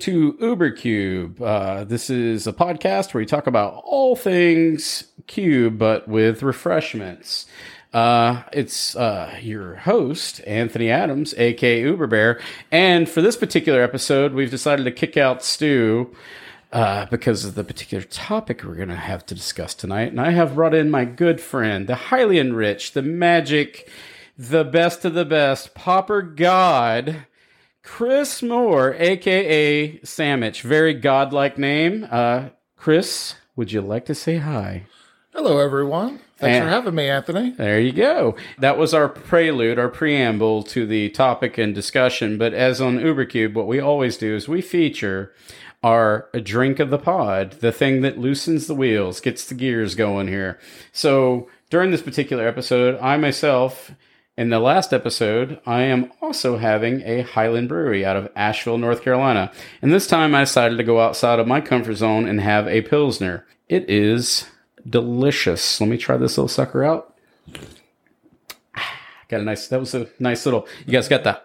To UberCube. Uh, this is a podcast where we talk about all things cube, but with refreshments. Uh, it's uh, your host, Anthony Adams, aka Uber Bear. And for this particular episode, we've decided to kick out Stu uh, because of the particular topic we're going to have to discuss tonight. And I have brought in my good friend, the highly enriched, the magic, the best of the best, Pauper God. Chris Moore, aka Sammich, very godlike name. Uh, Chris, would you like to say hi? Hello, everyone. Thanks And- for having me, Anthony. There you go. That was our prelude, our preamble to the topic and discussion. But as on UberCube, what we always do is we feature our drink of the pod, the thing that loosens the wheels, gets the gears going here. So during this particular episode, I myself, in the last episode, I am also having a Highland Brewery out of Asheville, North Carolina. And this time I decided to go outside of my comfort zone and have a Pilsner. It is delicious. Let me try this little sucker out. Got a nice. That was a nice little. You guys got the.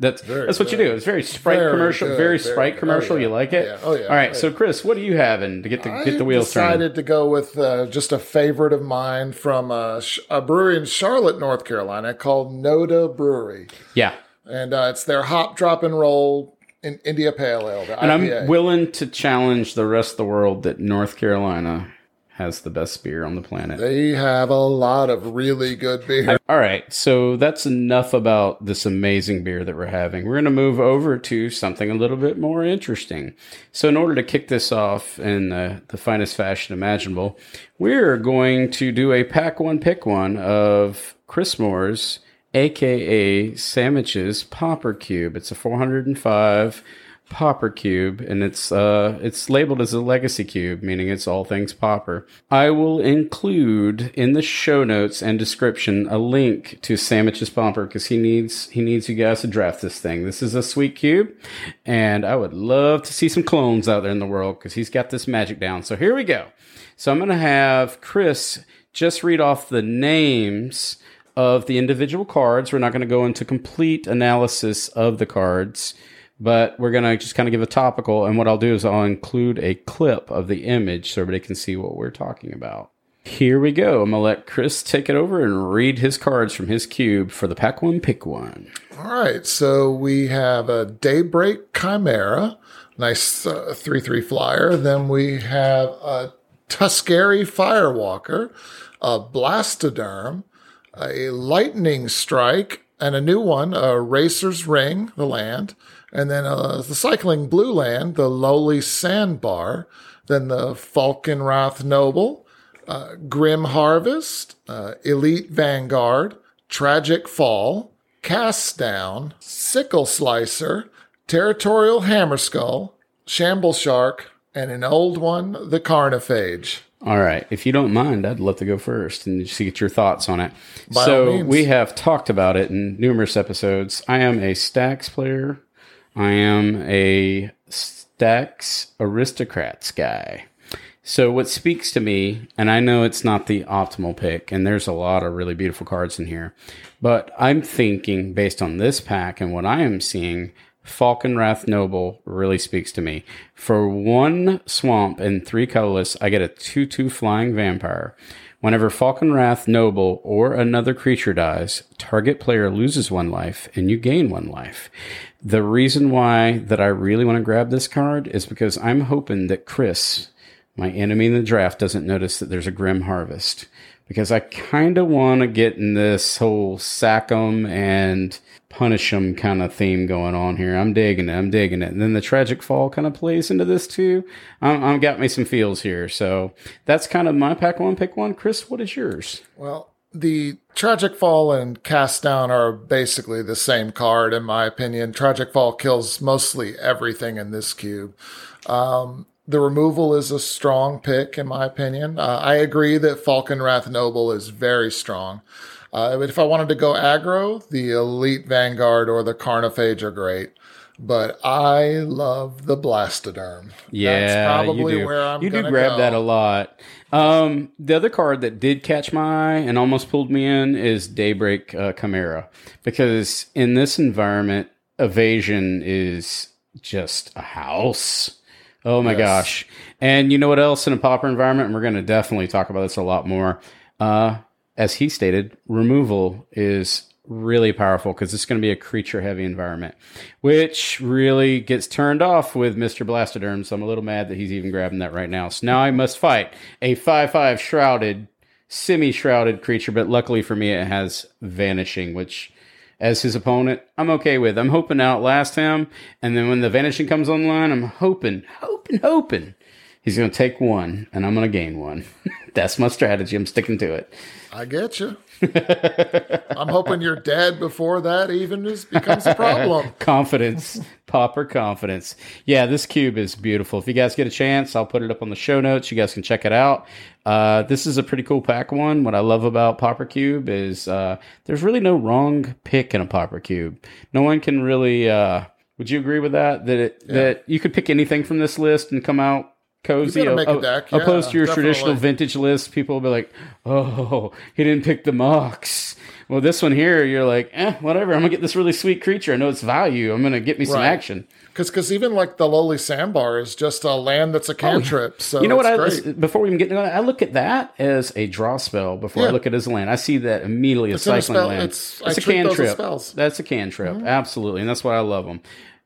That's Very that's what you do. It's very Sprite Very commercial. good, very very Sprite good. commercial. Oh, yeah. You like it? Yeah. Oh, yeah. All right. Oh, So Chris, what are you having to get the get the I wheels turning? decided to go with uh, just a favorite of mine from a, a brewery in Charlotte, North Carolina called Noda Brewery. Yeah. And uh, it's their hop, drop, and roll in India Pale Ale. And. I'm willing to challenge the rest of the world that North Carolina has the best beer on the planet. they have a lot of really good beer. All right, so that's enough about this amazing beer that we're having. We're going to move over to something a little bit more interesting. So, in order to kick this off in the, the finest fashion imaginable, we're going to do a pack one, pick one of Chris Moore's, aka Sammich's Pauper Cube. It's a 405 Pauper Cube, and it's uh it's labeled as a legacy cube, meaning it's all things Pauper. I will include in the show notes and description a link to Sammich's Pauper because he needs he needs you guys to draft this thing. This is a sweet cube, and I would love to see some clones out there in the world because he's got this magic down. So here we go. So I'm gonna have Chris just read off the names of the individual cards. We're not going to go into complete analysis of the cards, but we're going to just kind of give a topical. And what I'll do is I'll include a clip of the image so everybody can see what we're talking about. Here we go. I'm going to let Chris take it over and read his cards from his cube for the pack one, pick one. All right, so we have a Daybreak Chimera, nice uh, 3 3 flyer. Then we have a Tuskeri Firewalker, a Blastoderm, a Lightning Strike, and a new one, a Racer's Ring, the land. And then uh, the Cycling Blue Land, the Lonely Sandbar. Then the Falkenrath Noble, uh, Grim Harvest, uh, Elite Vanguard, Tragic Fall, Cast Down, Sickle Slicer, Territorial hammer skull, Shamble Shark, and an old one, the Carnophage. All right. If you don't mind, I'd love to go first and just get your thoughts on it. By so we have talked about it in numerous episodes. I am a Stacks player. I am a Stacks aristocrats guy. So what speaks to me, and I know it's not the optimal pick, and there's a lot of really beautiful cards in here, but I'm thinking based on this pack and what I am seeing, Falkenrath Noble really speaks to me. For one swamp and three colorless, I get a 2 2 flying vampire. Whenever Falkenrath Noble or another creature dies, target player loses one life and you gain one life. The reason why that I really want to grab this card is because I'm hoping that Chris, my enemy in the draft, doesn't notice that there's a Grim Harvest. Because I kind of want to get in this whole sack 'em and punish 'em kind of theme going on here. I'm digging it. I'm digging it. And then the tragic fall kind of plays into this too. I'm, I'm got me some feels here. So that's kind of my pack one, pick one. Chris, what is yours? Well, the Tragic Fall and Cast Down are basically the same card, in my opinion. Tragic Fall kills mostly everything in this cube. Um, the removal is a strong pick, in my opinion. Uh, I agree that Falkenrath Noble is very strong. Uh, if I wanted to go aggro, the Elite Vanguard or the Carnophage are great. But I love the Blastoderm. Yeah, That's probably you do. where I'm you do grab go. that a lot. Um, the other card that did catch my eye and almost pulled me in is Daybreak uh, Chimera because in this environment, evasion is just a house. Oh my Yes. gosh. And you know what else in a pauper environment? And we're going to definitely talk about this a lot more. Uh, as he stated, removal is really powerful because it's going to be a creature heavy environment, which really gets turned off with Mr. Blastoderm. So I'm a little mad that he's even grabbing that right now. So now I must fight a 5 5 shrouded, semi shrouded creature. But luckily for me, it has vanishing, which as his opponent, I'm okay with. I'm hoping to outlast him. And then when the vanishing comes online, I'm hoping, hoping, hoping he's going to take one and I'm going to gain one. That's my strategy. I'm sticking to it. I get you. I'm hoping you're dead before that even is, becomes a problem. confidence, pauper confidence. Yeah, this cube is beautiful. If you guys get a chance, I'll put it up on the show notes. You guys can check it out. Uh, this is a pretty cool pack one. What I love about Pauper Cube is uh, there's really no wrong pick in a Pauper Cube. No one can really. Uh, would you agree with that? That it, that you could pick anything from this list and come out cozy. You gotta make a o- deck, opposed to your definitely. traditional vintage list, people will be like, "Oh, he didn't pick the Mox." Well, this one here, you're like, "Eh, whatever. I'm gonna get this really sweet creature. I know its value. I'm gonna get me some action." Because because even like the Lonely Sandbar is just a land that's a cantrip. So Oh, You know what? it's I before we even get into that, I look at that as a draw spell before I look at it as a land. I see that immediately as a cycling spell. land. It's- I a treat those as cantrip. spells. Mm-hmm. That's a cantrip, absolutely, and that's why I love them.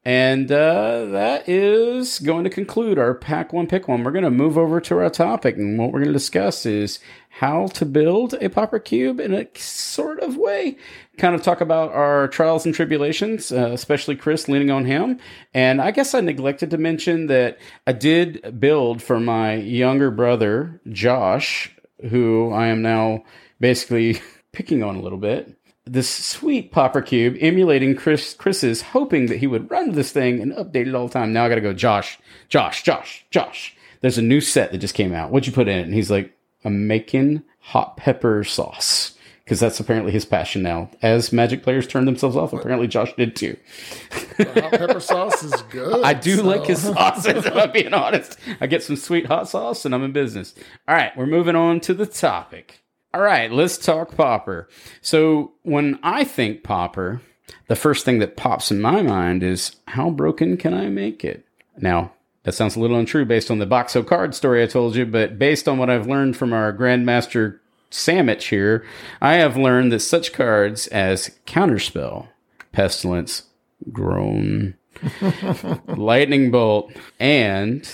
And uh, that is going to conclude our pack one pick one. We're going to move over to our topic, and what we're going to discuss is how to build a pauper cube in a sort of way. Kind of talk about our trials and tribulations, uh, especially Chris leaning on him. And I guess I neglected to mention that I did build for my younger brother Josh, who I am now basically picking on a little bit this sweet pauper cube emulating Chris Chris's, hoping that he would run this thing and update it all the time. Now I got to go, Josh, Josh, Josh, Josh. There's a new set that just came out. What'd you put in it? And he's like, I'm making hot pepper sauce. Because that's apparently his passion now. As Magic players turn themselves off, apparently Josh did too. Hot pepper sauce is good. I do so- like his sauces, if I'm being honest. I get some sweet hot sauce and I'm in business. All right, we're moving on to the topic. All right, let's talk pauper. So, when I think pauper, the first thing that pops in my mind is how broken can I make it? Now, that sounds a little untrue based on the Boxo card story I told you, but based on what I've learned from our Grandmaster Sammich here, I have learned that such cards as Counterspell, Pestilence, Groan, Lightning Bolt, and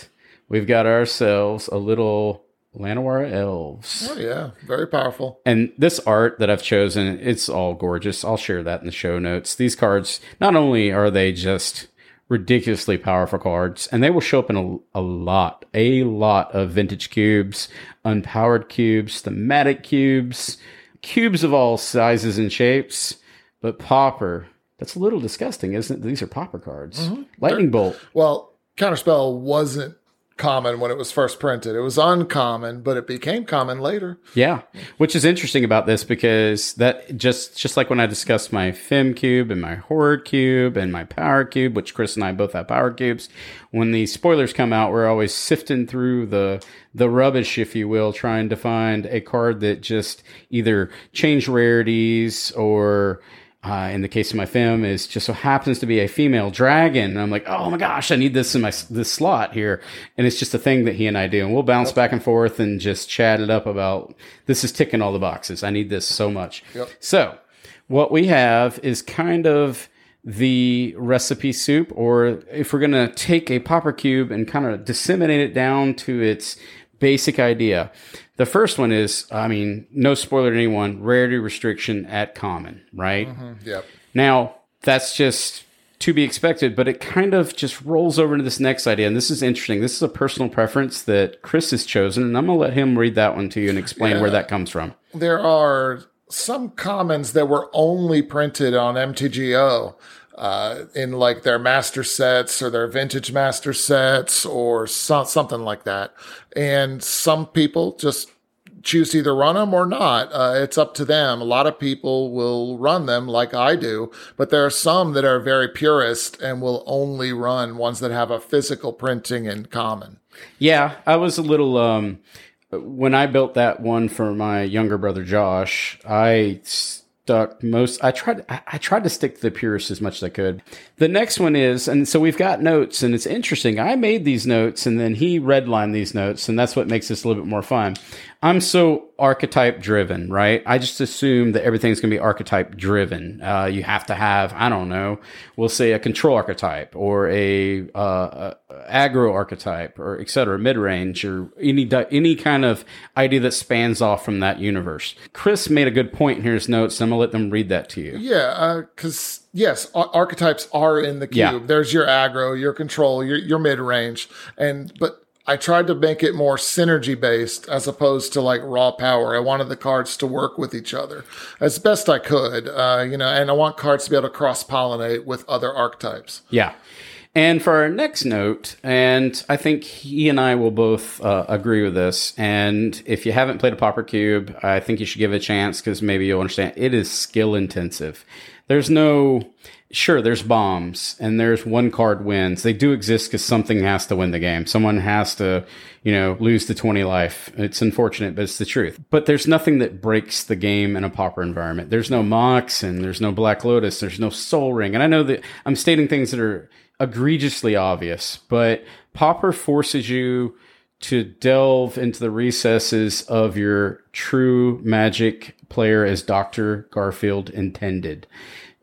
we've got ourselves a little Llanowar Elves. Oh, yeah. Very powerful. And this art that I've chosen, it's all gorgeous. I'll share that in the show notes. These cards, not only are they just ridiculously powerful cards, and they will show up in a, a lot, a lot of vintage cubes, unpowered cubes, thematic cubes, cubes of all sizes and shapes. But Pauper, that's a little disgusting, isn't it? These are Pauper cards. Mm-hmm. Lightning Bolt. Well, Counterspell wasn't common when it was first printed. It was uncommon, but it became common later. Yeah, which is interesting about this because that just just like when I discussed my Fem cube and my Horde cube and my Power cube, which Chris and I both have Power cubes. When the spoilers come out, we're always sifting through the the rubbish, if you will, trying to find a card that just either changed rarities or. Uh, in the case of my fem, is just so happens to be a female dragon. And I'm like, oh my gosh, I need this in my this slot here, and it's just a thing that he and I do, and we'll bounce back and forth and just chat it up about this is ticking all the boxes. I need this so much. Yep. So, what we have is kind of the recipe soup, or if we're gonna take a pauper cube and kind of disseminate it down to its basic idea. The first one is, I mean, no spoiler to anyone, rarity restriction at common, right? Mm-hmm. Yep. Now, that's just to be expected, but it kind of just rolls over into this next idea. And this is interesting. This is a personal preference that Chris has chosen, and I'm going to let him read that one to you and explain where that comes from. There are some commons that were only printed on MTGO. Uh, in like their master sets or their vintage master sets or so, something like that. And some people just choose to either run them or not. Uh, it's up to them. A lot of people will run them like I do, but there are some that are very purist and will only run ones that have a physical printing in common. Yeah, I was a little um when I built that one for my younger brother Josh, I stuck most. I tried. I, I tried to stick to the purest as much as I could. The next one is, and so we've got notes, and it's interesting. I made these notes, and then he redlined these notes, and that's what makes this a little bit more fun. I'm so archetype driven, right? I just assume that everything's going to be archetype driven. Uh, you have to have, I don't know, we'll say a control archetype or a, uh, a aggro archetype or et cetera, mid range or any any kind of idea that spans off from that universe. Chris made a good point in his notes. I'm gonna let them read that to you. Yeah, because uh, yes, ar- archetypes are in the cube. Yeah. There's your aggro, your control, your your mid range, and but I tried to make it more synergy based as opposed to like raw power. I wanted the cards to work with each other as best I could, uh, you know, and I want cards to be able to cross pollinate with other archetypes. Yeah. And for our next note, and I think he and I will both uh, agree with this. And if you haven't played a Pauper Cube, I think you should give it a chance because maybe you'll understand. It is skill intensive. There's no sure there's bombs and there's one card wins. They do exist because something has to win the game. Someone has to you know lose the 20 life. It's unfortunate but it's the truth. But there's nothing that breaks the game in a pauper environment. There's no mox and there's no black lotus. There's no Soul Ring. And i know that i'm stating things that are egregiously obvious but pauper forces you to delve into the recesses of your true magic player as dr garfield intended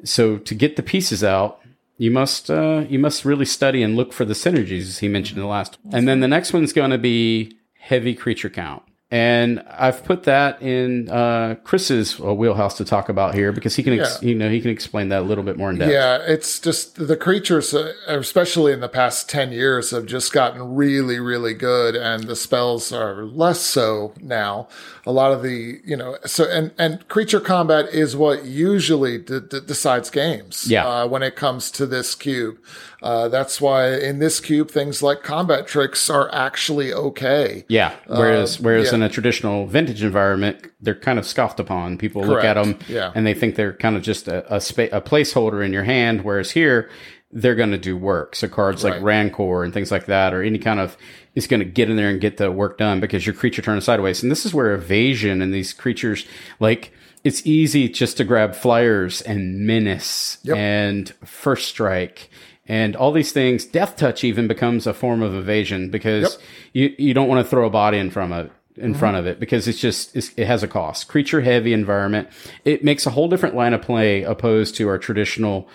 so to get the pieces out, you must uh, you must really study and look for the synergies as he mentioned in the last. And then the next one's going to be heavy creature count. And I've put that in uh, Chris's uh, wheelhouse to talk about here because he can, ex- yeah. you know, he can explain that a little bit more in depth. Yeah, it's just the creatures, uh, especially in the past ten years, have just gotten really, really good, and the spells are less so now. A lot of the, you know, so and and creature combat is what usually d- d- decides games. Yeah. Uh, when it comes to this cube, uh, that's why in this cube things like combat tricks are actually okay. Yeah. Whereas, whereas. Yeah in a traditional vintage environment, they're kind of scoffed upon. People Correct. look at them yeah. and they think they're kind of just a, a, spa- a placeholder in your hand. Whereas here, they're going to do work. So cards right. like Rancor and things like that, or any kind of is going to get in there and get the work done because your creature turns sideways. And this is where evasion and these creatures like it's easy just to grab flyers and menace yep. and first strike and all these things. Death touch even becomes a form of evasion because yep. you you don't want to throw a body in from it in mm-hmm. front of it because it's just it's, it has a cost. Creature heavy environment. It makes a whole different line of play opposed to our traditional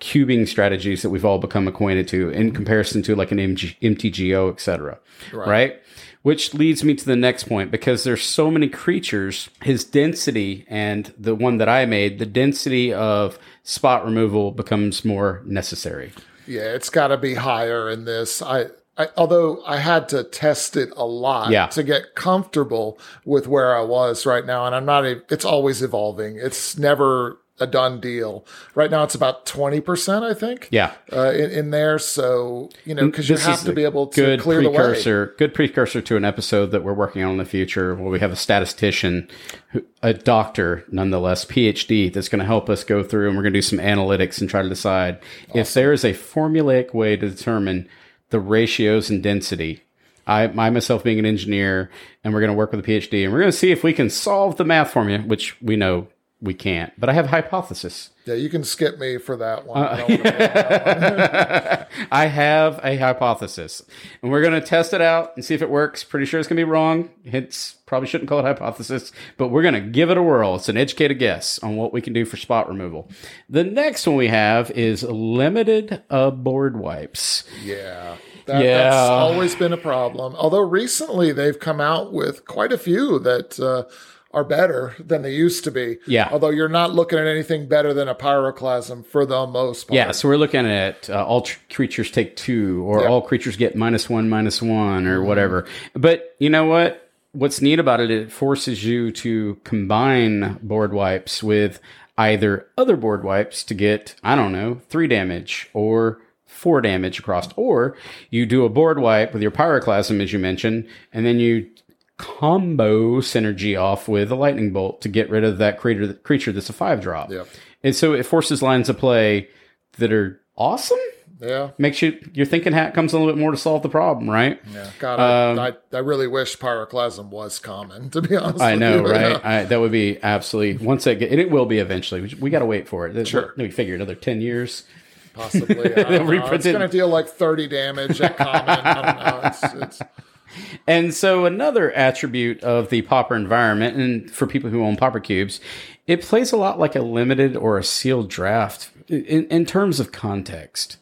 cubing strategies that we've all become acquainted to in comparison to like an MG, MTGO, etc. Right. right. Which leads me to the next point because there's so many creatures, his density and the one that I made, the density of spot removal becomes more necessary. Yeah, it's got to be higher in this. I I, although I had to test it a lot yeah. to get comfortable with where I was right now. And I'm not, a, it's always evolving. It's never a done deal. Right now, it's about 20%, I think. Yeah. Uh, in, in, there. So, you know, because you have to be able to good clear precursor, the way. Good precursor to an episode that we're working on in the future where we have a statistician, a doctor, nonetheless, PhD, that's going to help us go through and we're going to do some analytics and try to decide awesome. if there is a formulaic way to determine the ratios and density. I, I myself being an engineer, and we're going to work with a PhD, and we're going to see if we can solve the math formula, which we know we can't. But I have a hypothesis. Yeah, you can skip me for that one. Uh, I, that one. I have a hypothesis, and we're going to test it out and see if it works. Pretty sure it's going to be wrong. Hence, probably shouldn't call it hypothesis, but we're going to give it a whirl. It's an educated guess on what we can do for spot removal. The next one we have is limited uh, board wipes. Yeah. That, yeah. That's always been a problem. Although recently they've come out with quite a few that uh, are better than they used to be. Yeah. Although you're not looking at anything better than a pyroclasm for the most part. Yeah. So we're looking at uh, all tr- creatures take two, or all creatures get minus one, minus one, or whatever. But you know what? What's neat about it, it forces you to combine board wipes with either other board wipes to get, I don't know, three damage or four damage across, or you do a board wipe with your pyroclasm, as you mentioned, and then you combo synergy off with a lightning bolt to get rid of that creature, creature that's a five drop. Yeah. And so it forces lines of play that are awesome. Yeah. Makes you your thinking hat comes a little bit more to solve the problem, right? Yeah. God, I, Um, I, I really wish pyroclasm was common, to be honest. I know, you. right? Yeah. I, that would be absolutely once it get, and it will be eventually. We, we got to wait for it. Sure. We figure another ten years. Possibly. I don't know. reprint It's going to deal like 30 damage at common. I don't know. It's, it's, And so another attribute of the Pauper environment, and for people who own Pauper cubes, it plays a lot like a limited or a sealed draft in, in terms of context.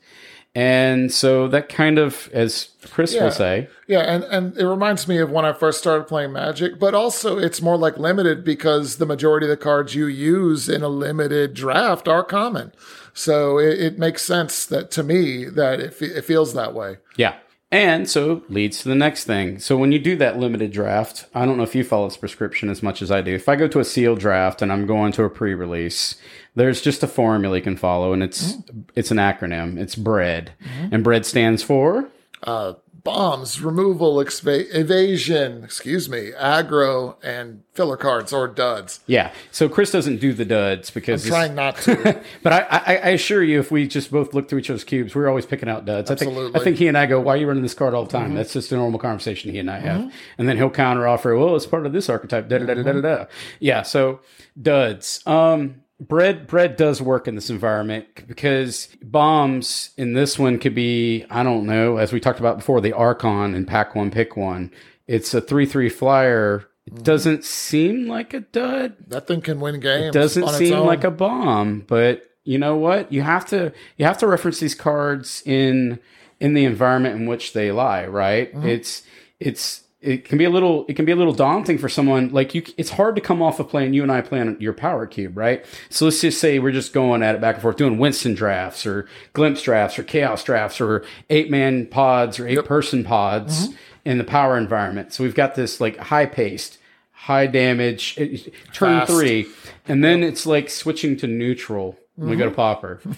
And so that kind of, as Chris Yeah. will say, yeah, and, and it reminds me of when I first started playing Magic, but also it's more like limited because the majority of the cards you use in a limited draft are common. So it, it makes sense that to me that it, it feels that way. yeah. And so leads to the next thing. So when you do that limited draft, I don't know if you follow this prescription as much as I do. If I go to a sealed draft and I'm going to a pre-release, there's just a formula you can follow, and it's it's an acronym. It's BREAD, and BREAD stands for Uh, bombs, removal, exva- evasion, excuse me, aggro, and filler cards or duds. Yeah. So Chris doesn't do the duds because it's- Trying not to. But I, I, I assure you, if we just both look through each other's cubes, we're always picking out duds. I think, Mm-hmm. I think he and I go, "Why are you running this card all the time?" That's just a normal conversation he and I have. And then he'll counter offer, "Well, it's part of this archetype." Da da da da da Mm-hmm. da. Yeah. So duds. Um, bread bread does work in this environment because bombs in this one could be I don't know as we talked about before the Archon and pack one pick one. It's a three three flyer. Mm-hmm. It doesn't seem like a dud that thing can win games. It doesn't on its seem like a bomb but you know what you have to you have to reference these cards in in the environment in which they lie right Mm-hmm. it's it's it can be a little it can be a little daunting for someone like you it's hard to come off of playing you and i playing your power cube right? So let's just say we're just going at it back and forth doing winston drafts or glimpse drafts or chaos drafts or eight man pods or eight person pods Mm-hmm. in the power environment. So we've got this like high paced high damage it- turn Fast. three and then it's like switching to neutral when we go to pauper.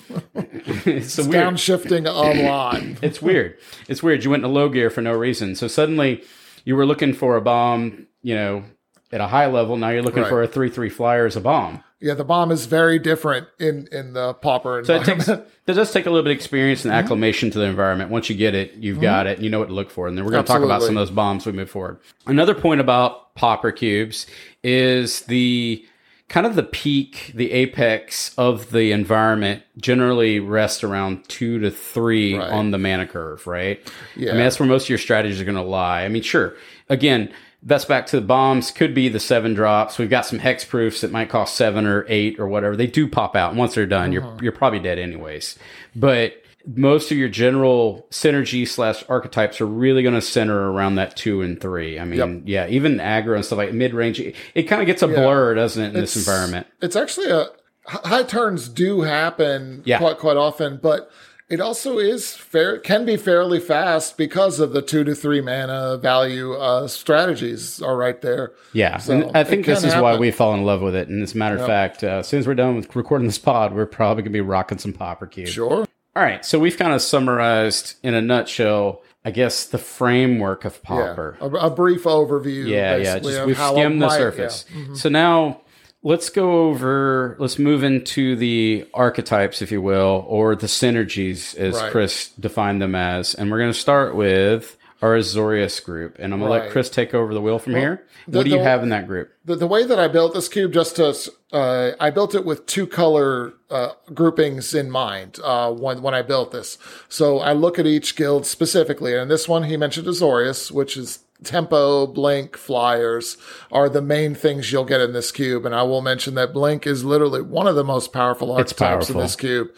It's so weird. downshifting a lot. it's weird. It's weird. You went into low gear for no reason. So suddenly you were looking for a bomb you know at a high level. Now you're looking Right. for a 3-3 flyer as a bomb. Yeah, the bomb is very different in in the pauper so it takes that does take a little bit of experience and mm-hmm. acclimation to the environment. Once you get it you've got mm-hmm. it and you know what to look for. And then we're going to talk about some of those bombs we move forward. Another point about pauper cubes is the kind of the peak the apex of the environment generally rests around two to three Right. on the mana curve right? Yeah. i mean that's where most of your strategies are going to lie. I mean sure. Again that's back to the bombs. Could be the seven drops. We've got some hex proofs that might cost seven or eight or whatever. They do pop out. And once they're done you're uh-huh. you're probably dead anyways. But most of your general synergy slash archetypes are really going to center around that two and three. I mean, Yep. yeah, even aggro and stuff like mid range, it, it kind of gets a blur, doesn't it, in this environment? It's actually a high turns do happen Yeah. quite quite often, but it also is fair can be fairly fast because of the two to three mana value uh, strategies are right there. Yeah, So, and I think this is why we fall in love with it. And as a matter of fact, uh, as soon as we're done with recording this pod, we're probably going to be rocking some Pauper Cube. Sure. All right, so we've kind of summarized in a nutshell, I guess, the framework of Yeah. Pauper. A, a brief overview. Yeah, yeah. Just of we've skimmed the surface. yeah. Mm-hmm. So now let's go over. Let's move into the archetypes, if you will, or the synergies, as Right. Chris defined them as. And we're going to start with our Azorius group, and I'm going to let Chris take over the wheel from here. the- What do you the- have in that group? the, the way that I built this cube, just to, uh, I built it with two color uh, groupings in mind uh, when when I built this. So I look at each guild specifically, and this one he mentioned Azorius, which is tempo, blink, flyers are the main things you'll get in this cube. And I will mention that blink is literally one of the most powerful archetypes powerful. in this cube.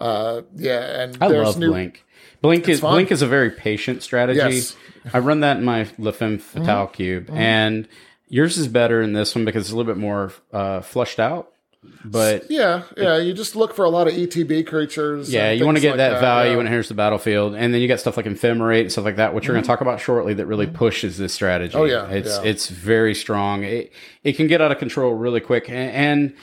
Uh, yeah, and I there's love new. Blink. Blink is fun. Blink is a very patient strategy. Yes. Mm-hmm. I run that in my La Femme Fatale cube, and yours is better in this one because it's a little bit more uh, flushed out. But Yeah, yeah. You just look for a lot of ETB creatures. yeah, you want to get like that, value yeah. when it enters the battlefield, and then you got stuff like ephemerate and stuff like that, which we're going to talk about shortly. That really pushes this strategy. Mm-hmm. Oh, yeah, it's yeah. it's very strong. It it can get out of control really quick, and, and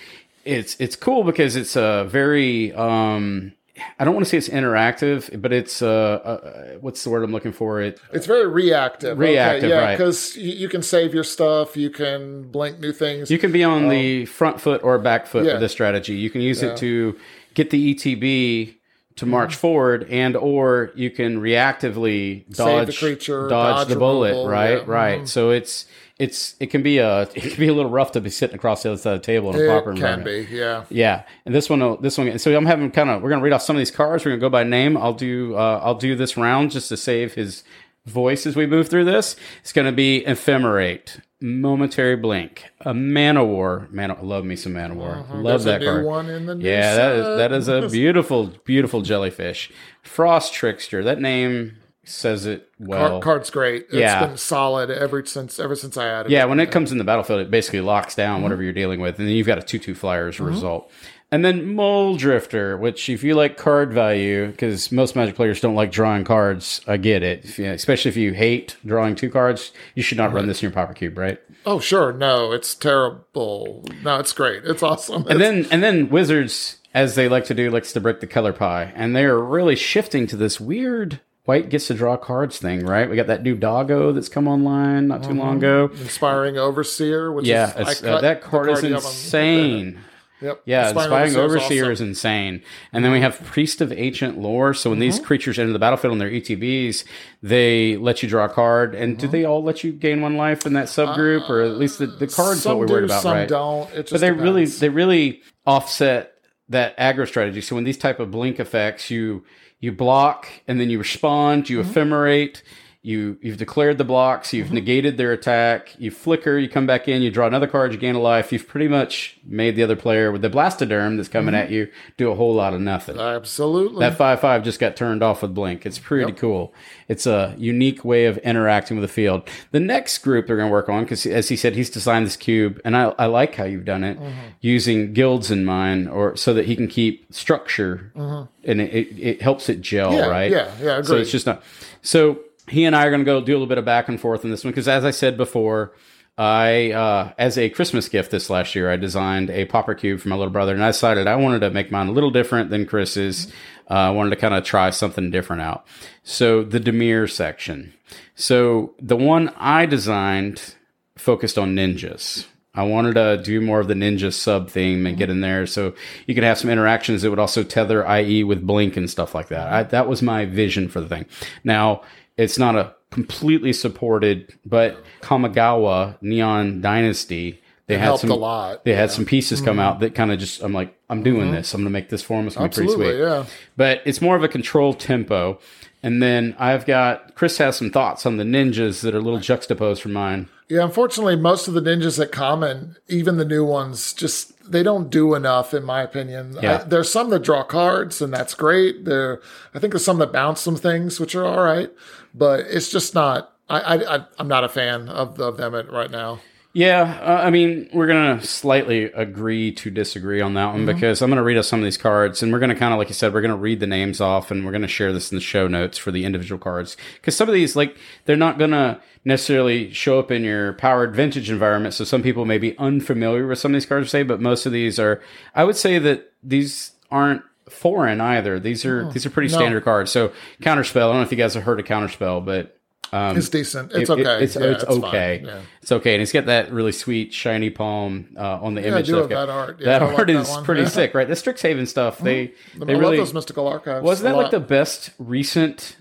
it's it's cool because it's a very um. I don't want to say it's interactive, but it's uh, uh what's the word I'm looking for? It It's very reactive. Reactive, okay, yeah, because you, you can save your stuff, you can blink new things. You can be on the front foot or back foot Um, Yeah. with this strategy. You can use Yeah. it to get the ETB to march forward, and or you can reactively dodge the creature, dodge, dodge the bullet. removal, Right, right. So it's it's it can be a it can be a little rough to be sitting across the other side of the table in a proper It can environment. be, yeah. Yeah, and this one, this one. So I'm having kind of. We're gonna read off some of these cards. We're gonna go by name. I'll do. Uh, I'll do this round just to save his voice as we move through this. It's gonna be ephemerate, momentary blink, a man of war. Man, I love me some man of war. Love Uh-huh. There's that card. one in the Yeah, that is, that is a beautiful, beautiful jellyfish. Frost trickster. That name says it well. Card, card's great. It's Yeah. been solid ever since ever since I added Yeah, it. when it comes in the battlefield, it basically locks Mm-hmm. down whatever you're dealing with, and then you've got a two-two flyer as a result. And then Mulldrifter, which if you like card value, because most Magic players don't like drawing cards, I get it. If you- especially if you hate drawing two cards, you should not run this in your Pauper Cube, right? Oh sure, no, it's terrible. No, it's great. It's awesome. And then and then Wizards, as they like to do, likes to break the color pie, and they're really shifting to this weird white gets to draw cards thing, right? We got that new Doggo that's come online not too long ago. Inspiring Overseer, which Yeah, is uh, that the card is you have on- insane. Yep. Yeah, Inspiring Overseer awesome. is insane. And then we have Priest of Ancient Lore. So when Mm-hmm. these creatures enter the battlefield on their ETBs, they let you draw a card. And Mm-hmm. do they all let you gain one life in that subgroup? or at least the, the cards what we're do, worried about, some right? don't. But they really they really offset that aggro strategy. So when these type of blink effects, you you block and then you respond, you Mm-hmm. ephemerate, you you've declared the blocks, you've Mm-hmm. negated their attack, you flicker, you come back in, you draw another card, you gain a life. You've pretty much made the other player with the blastoderm that's coming Mm-hmm. at you do a whole lot of nothing. absolutely. That five five just got turned off with blink. It's pretty cool. It's a unique way of interacting with the field. The next group they're going to work on, because as he said, he's designed this cube, and I, I like how you've done it using guilds in mind, or so that he can keep structure, and it, it, it helps it gel, Yeah, right? yeah, yeah, So it's just not. So he and I are going to go do a little bit of back and forth in this one, because as I said before. I, uh, as a Christmas gift this last year, I designed a pauper cube for my little brother, and I decided I wanted to make mine a little different than Chris's. Uh, I wanted to kind of try something different out. So the Dimir section. So the one I designed focused on ninjas. I wanted to do more of the ninja sub theme and get in there so you could have some interactions that would also tether IE with Blink and stuff like that. I, that was my vision for the thing. Now, it's not a completely supported, but Kamigawa Neon Dynasty, they had helped some a lot. They had some pieces come mm-hmm. out that kind of just I'm like, I'm doing mm-hmm. this. I'm gonna make this form. It's going to be pretty sweet. yeah. But it's more of a controlled tempo. And then I've got Chris has some thoughts on the ninjas that are a little juxtaposed from mine. Yeah, unfortunately, most of the ninjas that come and even the new ones, just they don't do enough, in my opinion. Yeah. I, there's some that draw cards, and that's great. There, I think there's some that bounce some things, which are all right, but it's just not. I, I, I'm not a fan of, of them at, right now. Yeah, uh, I mean, we're going to slightly agree to disagree on that one because I'm going to read us some of these cards and we're going to kind of, like you said, we're going to read the names off and we're going to share this in the show notes for the individual cards. Because some of these, like, they're not going to necessarily show up in your powered vintage environment. So some people may be unfamiliar with some of these cards, say, but most of these are, I would say that these aren't foreign either. These are, these are pretty standard cards. So Counterspell, I don't know if you guys have heard of Counterspell, but It's decent. It's Um, it- okay. it's Yeah, it's fine. okay. Yeah. It's okay, and it's got that really sweet shiny palm uh, on the I image. do that have got- that art. Yeah, that I like art that is one. pretty Yeah. sick, right? The Strixhaven stuff. They I they love really those mystical archives. wasn't that like the best recent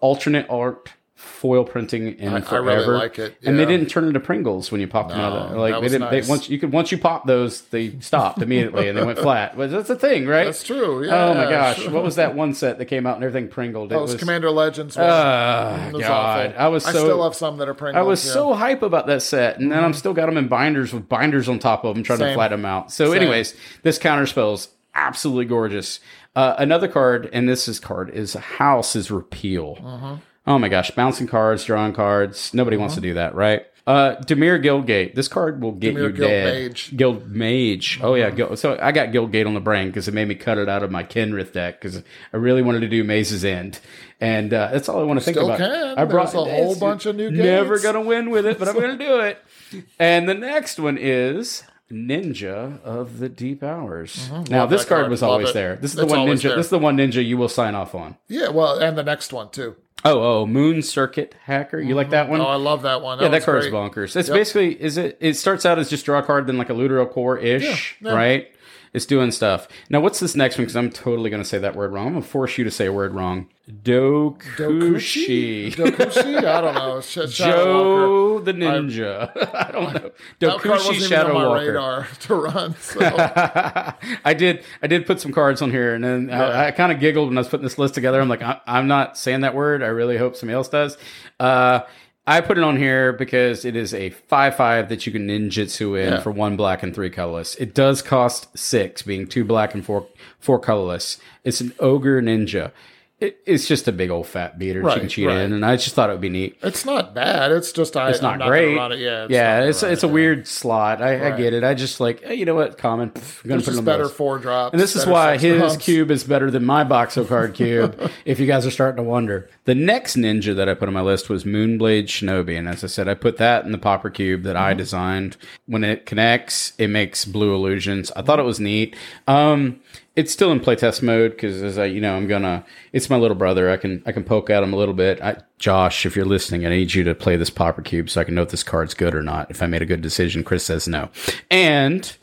alternate art foil printing in I forever? really like it, And they didn't turn into Pringles when you popped them out of Like they didn't. nice. They, once you could once you pop those, they stopped immediately and they went flat. But that's the thing, right? That's true. Yeah. oh my gosh, sure. what was that one set that came out and everything pringled? That was, Commander Legends. One. Oh It was God, awful. I was so I still have some that are Pringles. I was yeah. so hype about that set, and then Mm-hmm. I'm still got them in binders with binders on top of them, trying to Same. flatten them out. So, anyways, this counter spell is absolutely gorgeous. Uh, another card, and this is card is House is Repeal. Mm-hmm. Oh my gosh, bouncing cards, drawing cards. Nobody wants to do that, right? Uh, Dimir Guildgate. This card will get Dimir you Guild dead. Mage. Guild Mage. Oh yeah, Guild. so I got Guildgate on the brain because it made me cut it out of my Kenrith deck because I really wanted to do Maze's End, and uh, that's all I want to think Still about. can. I brought There's a whole bunch of new Never gonna win with it, but I'm gonna do it. And the next one is Ninja of the Deep Hours. Now Mm-hmm. Love this card card. was Love always it. there. This is the one ninja. there. This is the one ninja you will sign off on. Yeah, well, and the next one too. Oh, oh, Moon Circuit Hacker. You like that mm-hmm. one? Oh, I love that one. yeah, that was card's great. bonkers. It's Yep. basically is it? It starts out as just draw a card, then like a Looter il-Kor ish, Yeah, yeah. right? It's doing stuff. Now, what's this next one? Because I'm totally going to say that word wrong. I'm going to force you to say a word wrong. Dokushi. Dokushi? I don't know. Sh- Joe the Ninja. I, don't know. That card wasn't Dokushi Shadow on my Walker. radar to run. So. I did. I did put some cards on here, and then I, I kind of giggled when I was putting this list together. I'm like, I, I'm not saying that word. I really hope somebody else does. Uh, I put it on here because it is a five-five that you can ninjutsu in Yeah. for one black and three colorless. It does cost six, being two black and four four colorless. It's an ogre ninja. It, it's just a big old fat beater you can Right, cheat right. in, and I just thought it would be neat. It's not bad. It's just I, It's not I'm not great. It. Yeah, it's yeah, it's it's a weird slot. I, I get it. I just like hey, you know what, common. Pff, I'm gonna There's put it on the better list. four drops. And this is why his drops. cube is better than my Boxo card cube, if you guys are starting to wonder. The next ninja that I put on my list was Moonblade Shinobi. And as I said, I put that in the pauper cube that Mm-hmm. I designed. When it connects, it makes blue illusions. I thought it was neat. Um, it's still in playtest mode because as I, you know, I'm gonna. It's my little brother. I can I can poke at him a little bit. I, Josh, if you're listening, I need you to play this pauper cube so I can know if this card's good or not. If I made a good decision, Chris says no. And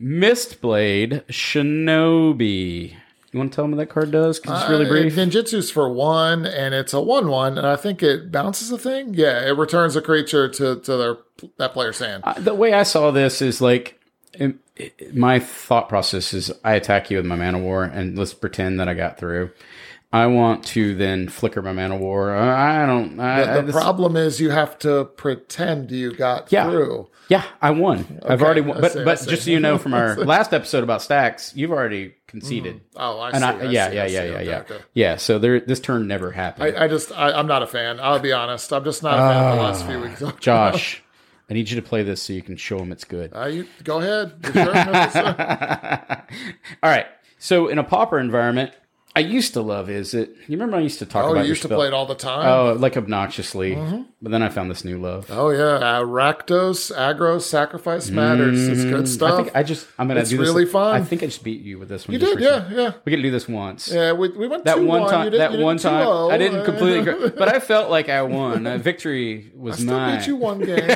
Mistblade Shinobi. You want to tell me what that card does? Because it's really Uh, brief. Ninjutsu's for one, and it's a one-one, and I think it bounces a thing. Yeah, it returns a creature to to their that player's hand. Uh, the way I saw this is like it, it- my thought process is I attack you with my Man-o'-War, and let's pretend that I got through. I want to then flicker my Man-o'-War. I I don't. I, I the just- problem is you have to pretend you got Yeah. through. yeah, I won. I've already won. But see, but just so you know, from our last episode about stacks, you've already conceded. Oh, I see. And I, I yeah, see, yeah, I yeah, see. yeah, yeah, okay. yeah. So there, this turn never happened. I, I just I, I'm not a fan. I'll be honest. I'm just not a fan of the last few weeks. Ah, Josh, I need you to play this so you can show them it's good. Uh, you go ahead. Sure? All right. So in a pauper environment, I used to love is it. You remember I used to talk oh, about you used to spell- play it all the time. Oh, like obnoxiously. But then I found this new love. Oh yeah, uh, Agro, sacrifice matters. It's good I stuff. think I just I'm gonna It's do this. really fun. I think I just beat you with this one. you did, yeah, recently. yeah, We get to do this once. yeah. We, we went That one time, did- that one time, 2-0. I didn't completely, agree, but I felt like I won. Uh, victory was Still mine. beat you one game.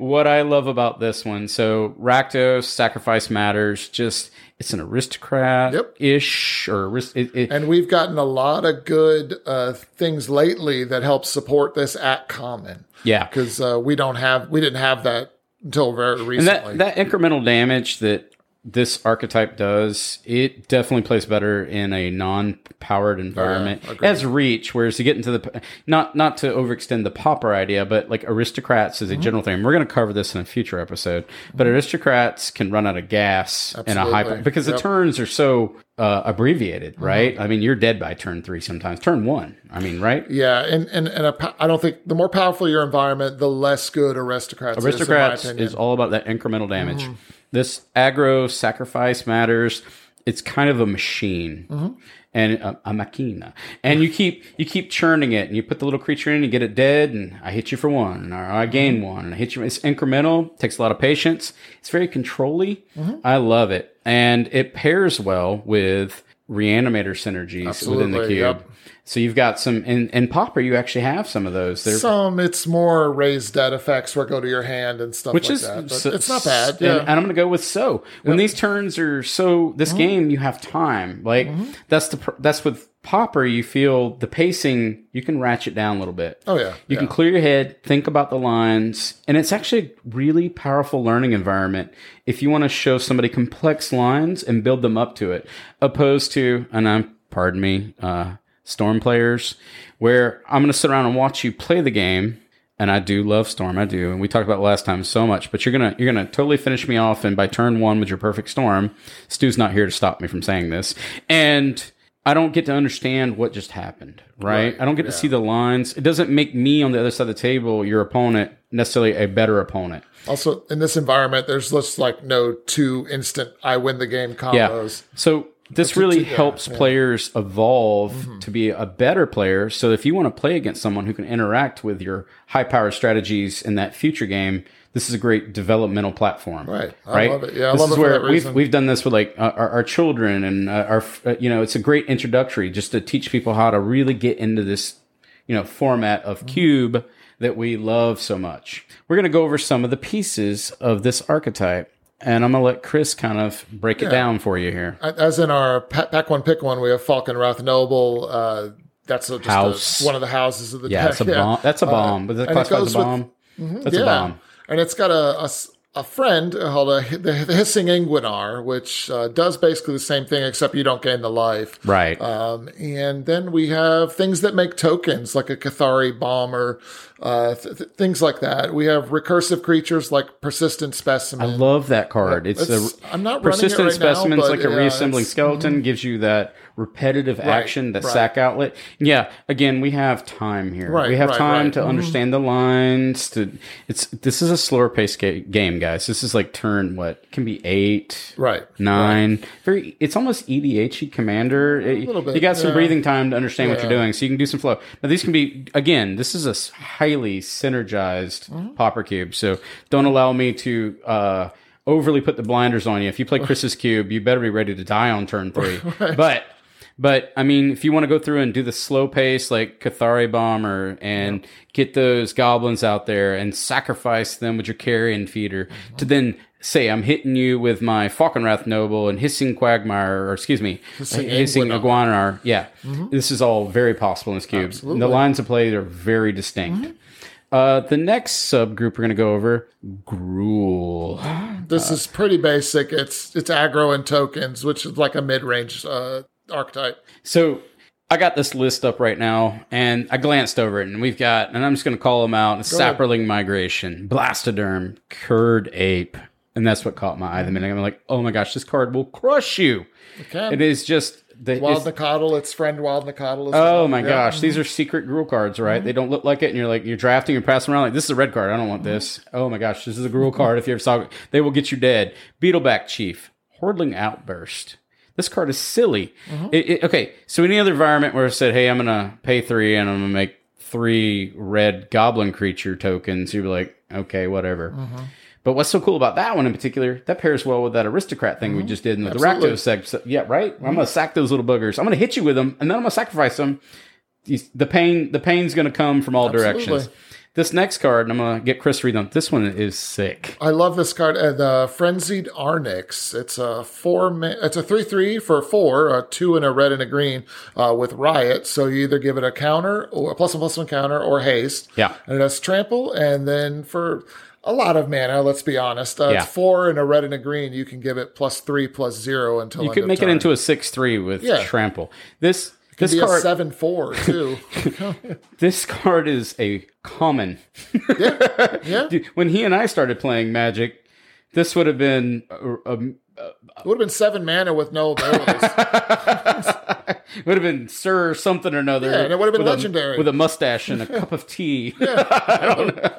What I love about this one. So Rakdos, Sacrifice Matters, just it's an aristocrat Yep. ish or arist- it, it, and we've gotten a lot of good uh, things lately that help support this at common yeah. because uh, we don't have we didn't have that until very recently. that, that incremental damage that this archetype does, it definitely plays better in a non-powered environment. agreed. as reach, whereas you get into the not not to overextend the pauper idea, but like aristocrats is a Mm-hmm. general thing. We're going to cover this in a future episode. But aristocrats can run out of gas in a high because the Yep. Mm-hmm. turns are so uh, abbreviated, right? I mean, you're dead by turn three sometimes. Turn one, I mean, right? yeah, and and and a, I don't think the more powerful your environment, the less good aristocrats. Aristocrats is, is all about that incremental damage. Mm-hmm. This aggro sacrifice matters. It's kind of a machine Mm-hmm. and a, a machina, and you keep you keep churning it, and you put the little creature in, you get it dead, and I hit you for one, or I gain Mm-hmm. one, and I hit you. It's incremental, takes a lot of patience. It's very controlly. Mm-hmm. I love it, and it pairs well with reanimator synergies within the cube. yep. So you've got some in, in Pauper. You actually have some of those. They're Some it's more raised dead effects where go to your hand and stuff which like is that. But so- it's not bad. and, Yeah. and I'm going to go with so. When these turns are so, this Mm-hmm. game you have time. Like that's the that's with Pauper. You feel the pacing. You can ratchet down a little bit. oh yeah. You can clear your head, think about the lines, and it's actually a really powerful learning environment if you want to show somebody complex lines and build them up to it, opposed to, and I'm, pardon me, uh, Storm players, where I'm going to sit around and watch you play the game. And I do love Storm, I do, and we talked about it last time so much. But you're gonna you're gonna totally finish me off, and by turn one with your perfect Storm, Stu's not here to stop me from saying this, and I don't get to understand what just happened, right? Right, I don't get to see the lines. It doesn't make me on the other side of the table, your opponent, necessarily a better opponent. Also, in this environment, there's just like no two instant I win the game Yeah. combos. So this really yeah, helps players evolve to be a better player. So if you want to play against someone who can interact with your high power strategies in that future game, this is a great developmental platform. Right. I right. love it. Yeah, I this love is it where we've we've done this with like our, our children and uh, our uh, you know it's a great introductory just to teach people how to really get into this you know format Mm-hmm. of cube that we love so much. We're going to go over some of the pieces of this archetype. And I'm gonna let Chris kind of break it down for you here. As in our pa- pack one, pick one, we have Falkenrath Noble. Uh, that's a, just House. A, one of the houses of the Yeah, deck. it's a bomb. That's a bomb, but and that's it classified goes as a with- bomb. That's a bomb. And it's got a, a friend called a, the, the Hissing Iguanar, which uh, does basically the same thing, except you don't gain the life. Right. Um, and then we have things that make tokens, like a Kathari bomb or uh, th- th- things like that. We have recursive creatures like Persistent Specimen. I love that card. It's, It's- a I'm not persistent right now, specimens, but like a reassembling skeleton, gives you that repetitive action, that right. sack outlet. Yeah, again, we have time here. Right, we have right, time right. to understand the lines. To it's this is a slower paced ga- game, guys. This is like turn what can be eight, Right. nine. Very. It's almost EDH commander. A little bit, You got some yeah. breathing time to understand what you're doing, so you can do some flow. Now these can be again. This is a highly synergized Mm-hmm. pauper cube. So don't allow me to. uh overly put the blinders on you. If you play Chris's cube, you better be ready to die on turn three. But but I mean, if you want to go through and do the slow pace like Kathari Bomber and get those goblins out there and sacrifice them with your carrion feeder Mm-hmm. to then say I'm hitting you with my Falkenrath Noble and hissing Quagmire, or excuse me, Hissing hissing, Iguanar. Yeah, this is all very possible in this cube. Absolutely. The lines of play are very distinct. Uh, the next subgroup we're going to go over, Gruul. This is pretty basic. It's it's aggro and tokens, which is like a mid range uh, archetype. So I got this list up right now, and I glanced over it, and we've got, and I'm just going to call them out: ahead. Saproling Migration, Blastoderm, Kird Ape, and that's what caught my eye the minute. I'm like, oh my gosh, this card will crush you. can. It is just the Wild Nacatl, its friend Wild Nacatl. Is Oh my yeah. gosh, these mm-hmm. are secret Gruul cards, right? Mm-hmm. They don't look like it, and you're like you're drafting and you're passing around like this is a red card. I don't want this. Mm-hmm. Oh my gosh, this is a Gruul card. If you ever saw it, they will get you dead. Beetleback Chief, Hordling Outburst. This card is silly. Mm-hmm. It- it- okay, so any other environment where I said, "Hey, I'm gonna pay three and I'm gonna make three red Goblin creature tokens," you'd be like, "Okay, whatever." Mm-hmm. But what's so cool about that one in particular? That pairs well with that aristocrat thing we mm-hmm. just did in the Absolutely. Rakdos seg. So, yeah, right. I'm gonna sack those little buggers. I'm gonna hit you with them, and then I'm gonna sacrifice them. The pain, the pain's gonna come from all directions. This next card, and I'm gonna get Chris to read them. This one is sick. I love this card. Uh, the Frenzied Arynx. It's a four. It's a three three for four. A two and a red and a green uh, with Riot. So you either give it a counter or a plus one plus one counter or haste. Yeah. and it has trample. And then for a lot of mana, let's be honest, uh, Yeah. it's four and a red and a green. You can give it plus three plus zero until You could make it into a six three with Yeah. trample. This this a card seven four too. this card is a common. yeah, yeah. Dude, when he and I started playing Magic, this would have been a, a, It would have been seven mana with no abilities. it would have been Sir something or another. Yeah, and it would have been with a- legendary. with a mustache and a cup of tea. I don't know.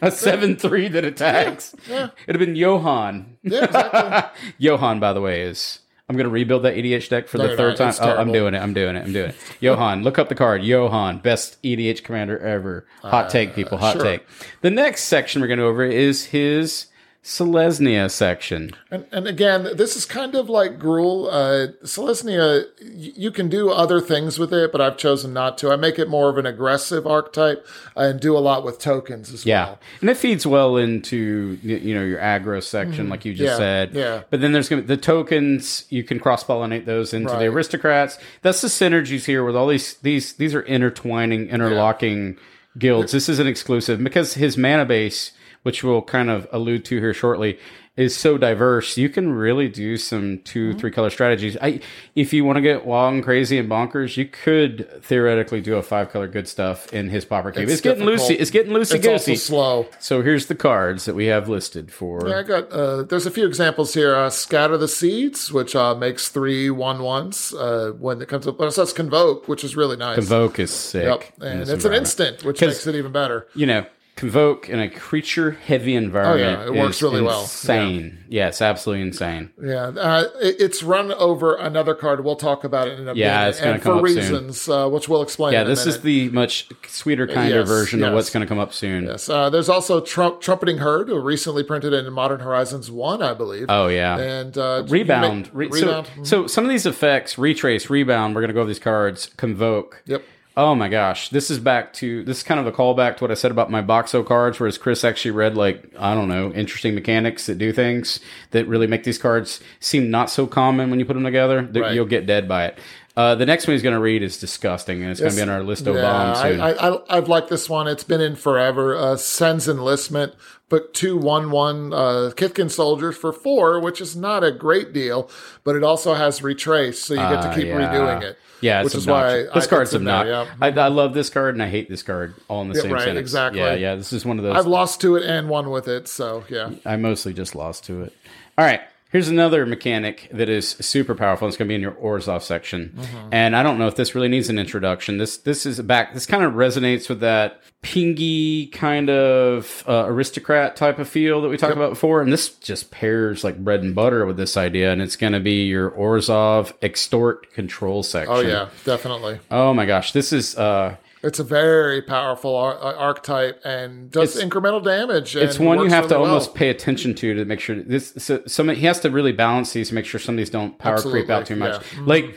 a seven three that attacks. yeah. It'd have been Johan. yeah, exactly. Johan, by the way, is I'm going to rebuild that EDH deck for No, the third not. time. Oh, I'm doing it. I'm doing it. I'm doing it. Johan, look up the card. Johan, best EDH commander ever. Hot take, people. Hot Uh, sure. take. The next section we're going to go over is his Selesnya section. And, and again, this is kind of like Gruul. Uh, Selesnya, you can do other things with it, but I've chosen not to. I make it more of an aggressive archetype and do a lot with tokens as Yeah, well. and it feeds well into you know your aggro section, like you just Mm-hmm. Yeah, said. yeah. But then there's gonna be the tokens. You can cross pollinate those into the aristocrats. That's the synergies here with all these these these are intertwining, interlocking guilds. This is an exclusive because his mana base, which we'll kind of allude to here shortly, is so diverse. You can really do some 2 Mm-hmm. three color strategies. I if you want to get long, crazy and bonkers, you could theoretically do a five color good stuff in his pauper cube. It's, getting loosey. It's getting loosey It's also goosey. slow. So here's the cards that we have listed for. Yeah, I got. Uh, there's a few examples here. Uh, Scatter the seeds, which uh, makes three one ones uh, when it comes up. But it says convoke, which is really nice. Convoke is sick. Yep, and it's an instant, which makes it even better. You know, convoke in a creature heavy environment. Oh, yeah, it works really well. Insane. Yeah. it's absolutely insane. Yeah, uh, it, it's run over another card. We'll talk about it in a Yeah, minute, it's and come for up soon. reasons, uh, which we'll explain. Yeah, this is the much sweeter, kinder Yes, version of what's going to come up soon. Yes, uh, there's also Trump, Trumpeting Herd, who recently printed in Modern Horizons 1, I believe. Oh yeah. And uh, Rebound. make- Re- rebound. So, so some of these effects, retrace, rebound. We're going to go over these cards. Convoke. Yep. Oh my gosh, this is back to this is kind of a callback to what I said about my Boxo cards, whereas Chris actually read like I don't know interesting mechanics that do things that really make these cards seem not so common when you put them together. That Right. You'll get dead by it. Uh, the next one he's going to read is disgusting, and it's going to be on our list of bombs I, soon. I, I, I've liked this one. It's been in forever. Uh, Cenn's Enlistment, but two one one uh, Kithkin soldiers for four, which is not a great deal, but it also has retrace, so you get to Uh, keep yeah. redoing it. yeah, which is why obnoxious. this I- card's it's in there, obnoxious. yeah. I, I love this card and I hate this card all in the same right, sentence. exactly. Yeah, yeah. This is one of those. I've lost to it and won with it, so yeah. I mostly just lost to it. All right. Here's another mechanic that is super powerful. It's going to be in your Orzhov section, and I don't know if this really needs an introduction. This this is back. This kind of resonates with that pingy kind of uh, aristocrat type of feel that we talked about before, and this just pairs like bread and butter with this idea. And it's going to be your Orzhov extort control section. Oh yeah, definitely. Oh my gosh, this is. uh It's a very powerful ar- uh, archetype and does It's- incremental damage. It's one you have to really well. almost pay attention to to make sure this. So, some he has to really balance these to make sure some of these don't power creep out too much. yeah. Mhm. Like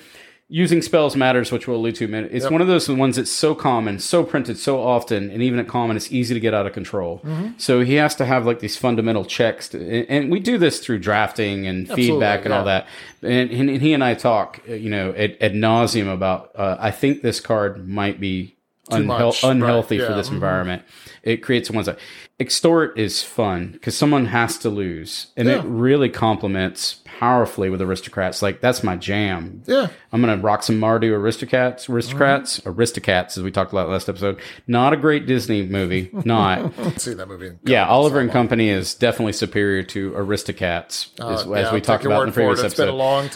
using spells matters, which we'll allude to in a minute. It's one of those ones that's so common, so printed so often, and even at common, it's easy to get out of control. Mm-hmm. So he has to have like these fundamental checks, to, and, we do this through drafting and feedback and all that. And, and he and I talk, uh, you know, ad, ad nauseum about. Uh, I think this card might be unheal- much, right, unhealthy for this mhm. environment. It creates one side. Extort is fun because someone has to lose, and it really complements powerfully with aristocrats. Like that's my jam. Yeah. I'm gonna rock some Mardu aristocrats, aristocrats, Mm-hmm. aristocats, as we talked about last episode. Not a great Disney movie, not. I've that movie. yeah, Oliver and Company is definitely superior to Aristocats, as, Uh, as yeah, we I'll talked about in the previous it. episode. It's been a long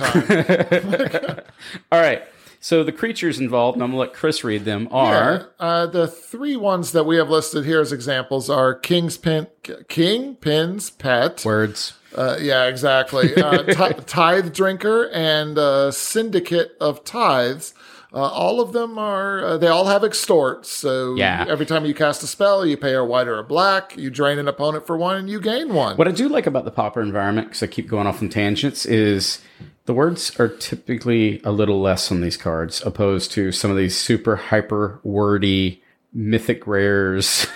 time. All right, so the creatures involved, and I'm gonna let Chris read them. Are Yeah, uh, the three ones that we have listed here as examples are King's Pin, Kingpin's Pet. words. Uh, yeah, exactly. Uh, Ti- Tithe Drinker and uh, Syndicate of Tithes. Uh, all of them are, uh, they all have extort. So Yeah. every time you cast a spell, you pay a white or a black, you drain an opponent for one, and you gain one. What I do like about the pauper environment, because I keep going off on tangents, is the words are typically a little less on these cards, opposed to some of these super hyper wordy mythic rares.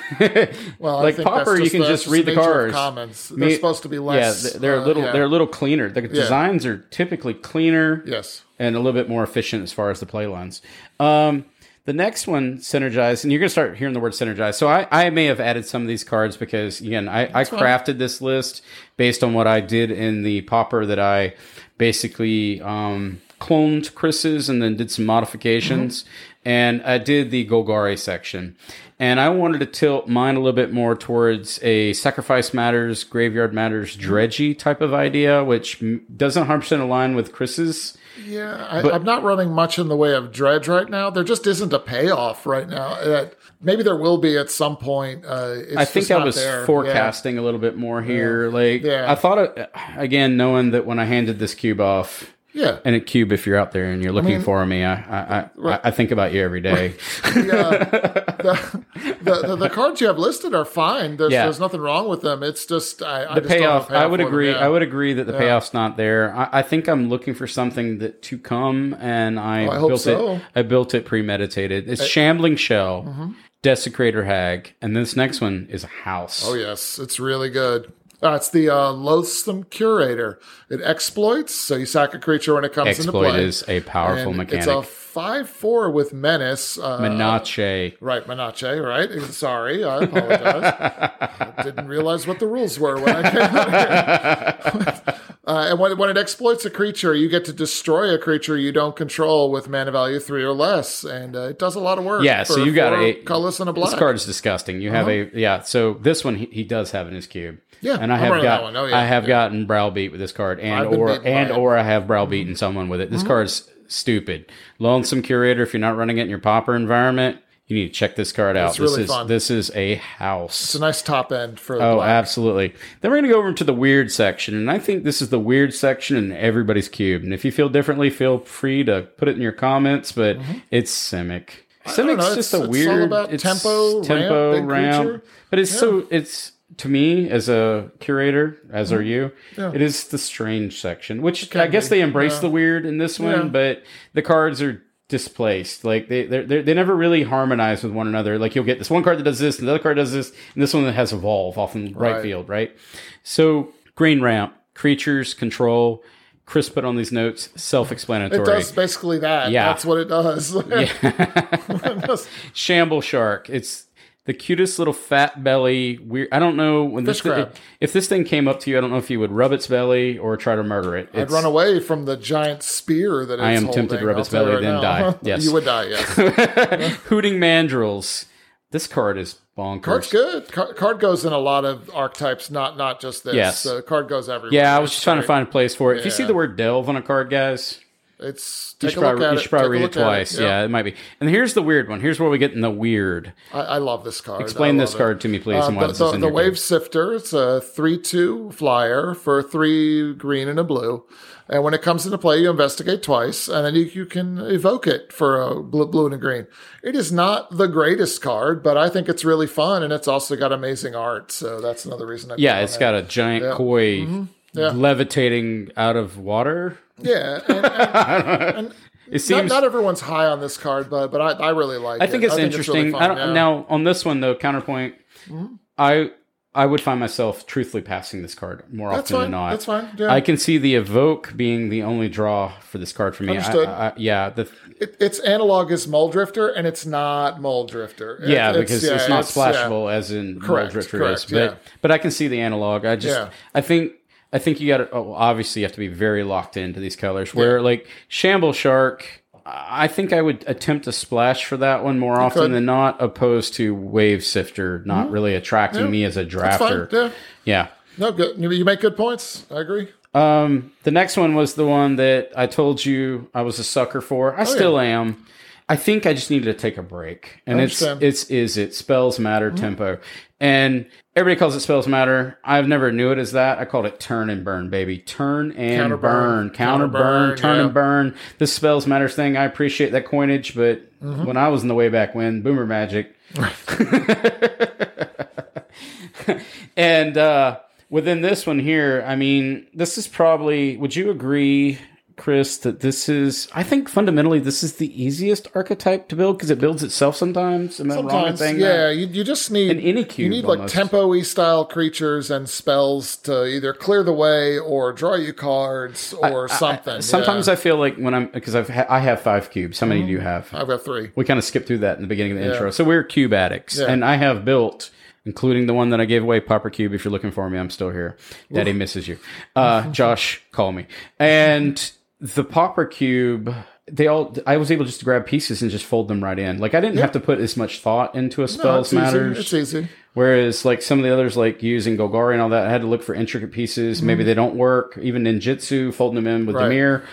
Well, I like pauper, you can the- just read the cards. Commons. They're Me- supposed to be less. Yeah, they're a uh, little. yeah. They're a little cleaner. The designs are typically cleaner Yes. and a little bit more efficient as far as the play lines. Um, the next one, synergize, and you're going to start hearing the word synergize. So I, I may have added some of these cards because again, I, I crafted this list based on what I did in the pauper that I basically um, cloned Chris's and then did some modifications. And I did the Golgari section. And I wanted to tilt mine a little bit more towards a sacrifice matters, graveyard matters, dredgy type of idea, which doesn't 100% align with Chris's. Yeah, I, I'm not running much in the way of dredge right now. There just isn't a payoff right now. Uh, maybe there will be at some point. Uh, it's I think I was there. forecasting a little bit more here. Like Yeah. I thought, it, again, knowing that when I handed this cube off, Yeah, yeah. and a cube, if you're out there and you're looking for me, I I, I, I think about you every day. the, the, the, the cards you have listed are fine. There's, Yeah. there's nothing wrong with them. It's just I, I the just payoff, I would for them, agree. yeah. I would agree that the payoff's not there. I, I think I'm looking for something that to come, and I, Oh, I built so. it. I built it premeditated. It's shambling shell, mm-hmm. desecrator hag, and this next one is a house. Oh yes, it's really good. Uh, it's the uh, loathsome curator. It exploits, so you sack a creature when it comes into Exploit play. is a powerful And mechanic. It's a five-four with menace. Uh, Menache. Right, Menache, right? Sorry, I apologize. I didn't realize what the rules were when I came out here. uh, and when, when it exploits a creature, you get to destroy a creature you don't control with mana value three or less. And uh, it does a lot of work. Yeah, so you got a colorless and a black. Uh-huh. This card is disgusting. You have a yeah. So this one he, he does have in his cube. Yeah, and I have got. Oh, yeah, I have yeah. gotten browbeat with this card, and or and. Mm-hmm. or I have browbeaten someone with it. This card's stupid. Lonesome curator. If you're not running it in your pauper environment, you need to check this card out. It's this really is fun. this is a house. It's a nice top end for Oh, black. absolutely. Then we're going to go over to the weird section. And I think this is the weird section in everybody's cube. And if you feel differently, feel free to put it in your comments, but it's Simic. don't Simic's just It's- a it's weird all about tempo, ramp, tempo, big ramp. But it's so, it's, to me, as a curator, as are you. Yeah. it is the strange section, which I guess be, they embrace yeah. the weird in this one, Yeah. but the cards are displaced. Like they they they never really harmonize with one another. Like you'll get this one card that does this, and the other card does this, and this one that has evolve off in right, Right. field, right? So green ramp, creatures, control. Chris put on these notes, self-explanatory. It does basically that. Yeah. That's what it does. Shamble shark. It's the cutest little fat belly. Weird. I don't know when this Fish crab. if this thing came up to you. I don't know if you would rub its belly or try to murder it. I'd run away from the giant spear that it's I am tempted to rub I'll its belly, right then now. die. Yes. you would die. Yes, Hooting mandrills. This card is bonkers. card's good. Card, card goes in a lot of archetypes, not not just this. Yes. card goes everywhere. Yeah, I was just trying to find a place for it. If you see the word delve on a card, guys, It's you should a look probably, at you it. probably Take read it look at twice. Yeah. it might be. And here's the weird one. Here's where we get in the weird. I, I love this card. Explain this it. card to me, please, and why Uh, this the, is the, the Wave deck. Sifter, it's a 3 2 flyer for three green and a blue. And when it comes into play, you investigate twice, and then you, you can evoke it for a blue, blue and a green. It is not the greatest card, but I think it's really fun, and it's also got amazing art. So that's another reason I Yeah, it's got a giant Yeah. koi Mm-hmm. Yeah. levitating out of water. Yeah, and, It not, seems. not everyone's high on this card, but but I, I really like it. I think it's really interesting. I fun, don't, yeah. Mm-hmm. Now on this one though, counterpoint. I I would find myself truthfully passing this card more That's often fine. than not. That's fine. Yeah. I can see the evoke being the only draw for this card for me. Understood. I, I, yeah, the, It, its analog is Mulldrifter, and it's not Mulldrifter. It- yeah, it's- because yeah, it's not yeah. splashable as in Correct, Correct, Drifter correct, is. But yeah. but I can see the analog. I just Yeah. I think I think you got to oh, obviously you have to be very locked into these colors. Where like Shamble Shark. I think I would attempt a splash for that one more often could. than not, opposed to Wave Sifter not really attracting me as a drafter. Yeah. Yeah. No, good. You you make good points. I agree. Um, the next one was the one that I told you I was a sucker for. I still am. I think I just needed to take a break, and it's. Mm-hmm. it's is it spells matter tempo, and everybody calls it spells matter. I've never knew it as that. I called it turn and burn, baby. Turn and Counter burn, burn. counter Counter burn, burn, turn yeah. and burn. This spells matters thing. I appreciate that coinage, but Mm-hmm. when I was in the way back when Boomer Magic, and uh, within this one here, I mean, this is probably. Would you agree, Chris, that this is? I think fundamentally, this is the easiest archetype to build because it builds itself sometimes. Am I wrong yeah, you, you just need An any cube. You need like almost. tempo-y style creatures and spells to either clear the way or draw you cards or something. Sometimes yeah. I feel like when I'm because I've ha- I have five cubes. How many do you have? I've got three. we kind of skipped through that in the beginning of the intro. So we're cube addicts, and I have built, including the one that I gave away, Pauper Cube. If you're looking for me, I'm still here. Daddy misses you. Uh, Josh, call me. And the Pauper Cube, they all. I was able just to grab pieces and just fold them right in. Like I didn't have to put as much thought into a No, spells it's matters. Easy. It's easy. Whereas like some of the others, like using Golgari and all that, I had to look for intricate pieces. Maybe they don't work. Even ninjutsu, folding them in with Mm-hmm. Right. Dimir.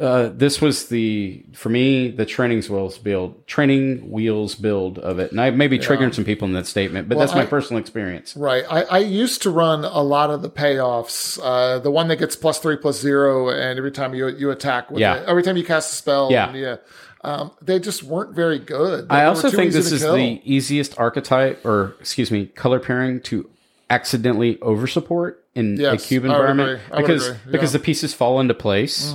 Uh, this was the for me the training wheels build, training wheels build of it, and I may be triggering some people in that statement, but that's my I- personal experience. Right. I, I used to run a lot of the payoffs. Uh, the one that gets plus three, plus zero, and every time you you attack with Yeah. it, every time you cast a spell. Yeah. and yeah. Um, they just weren't very good. I They were also think this is kill. the easiest archetype, or excuse me, color pairing to accidentally over support in Yes, a cube I environment. I because yeah. Mm-hmm. because the pieces fall into place.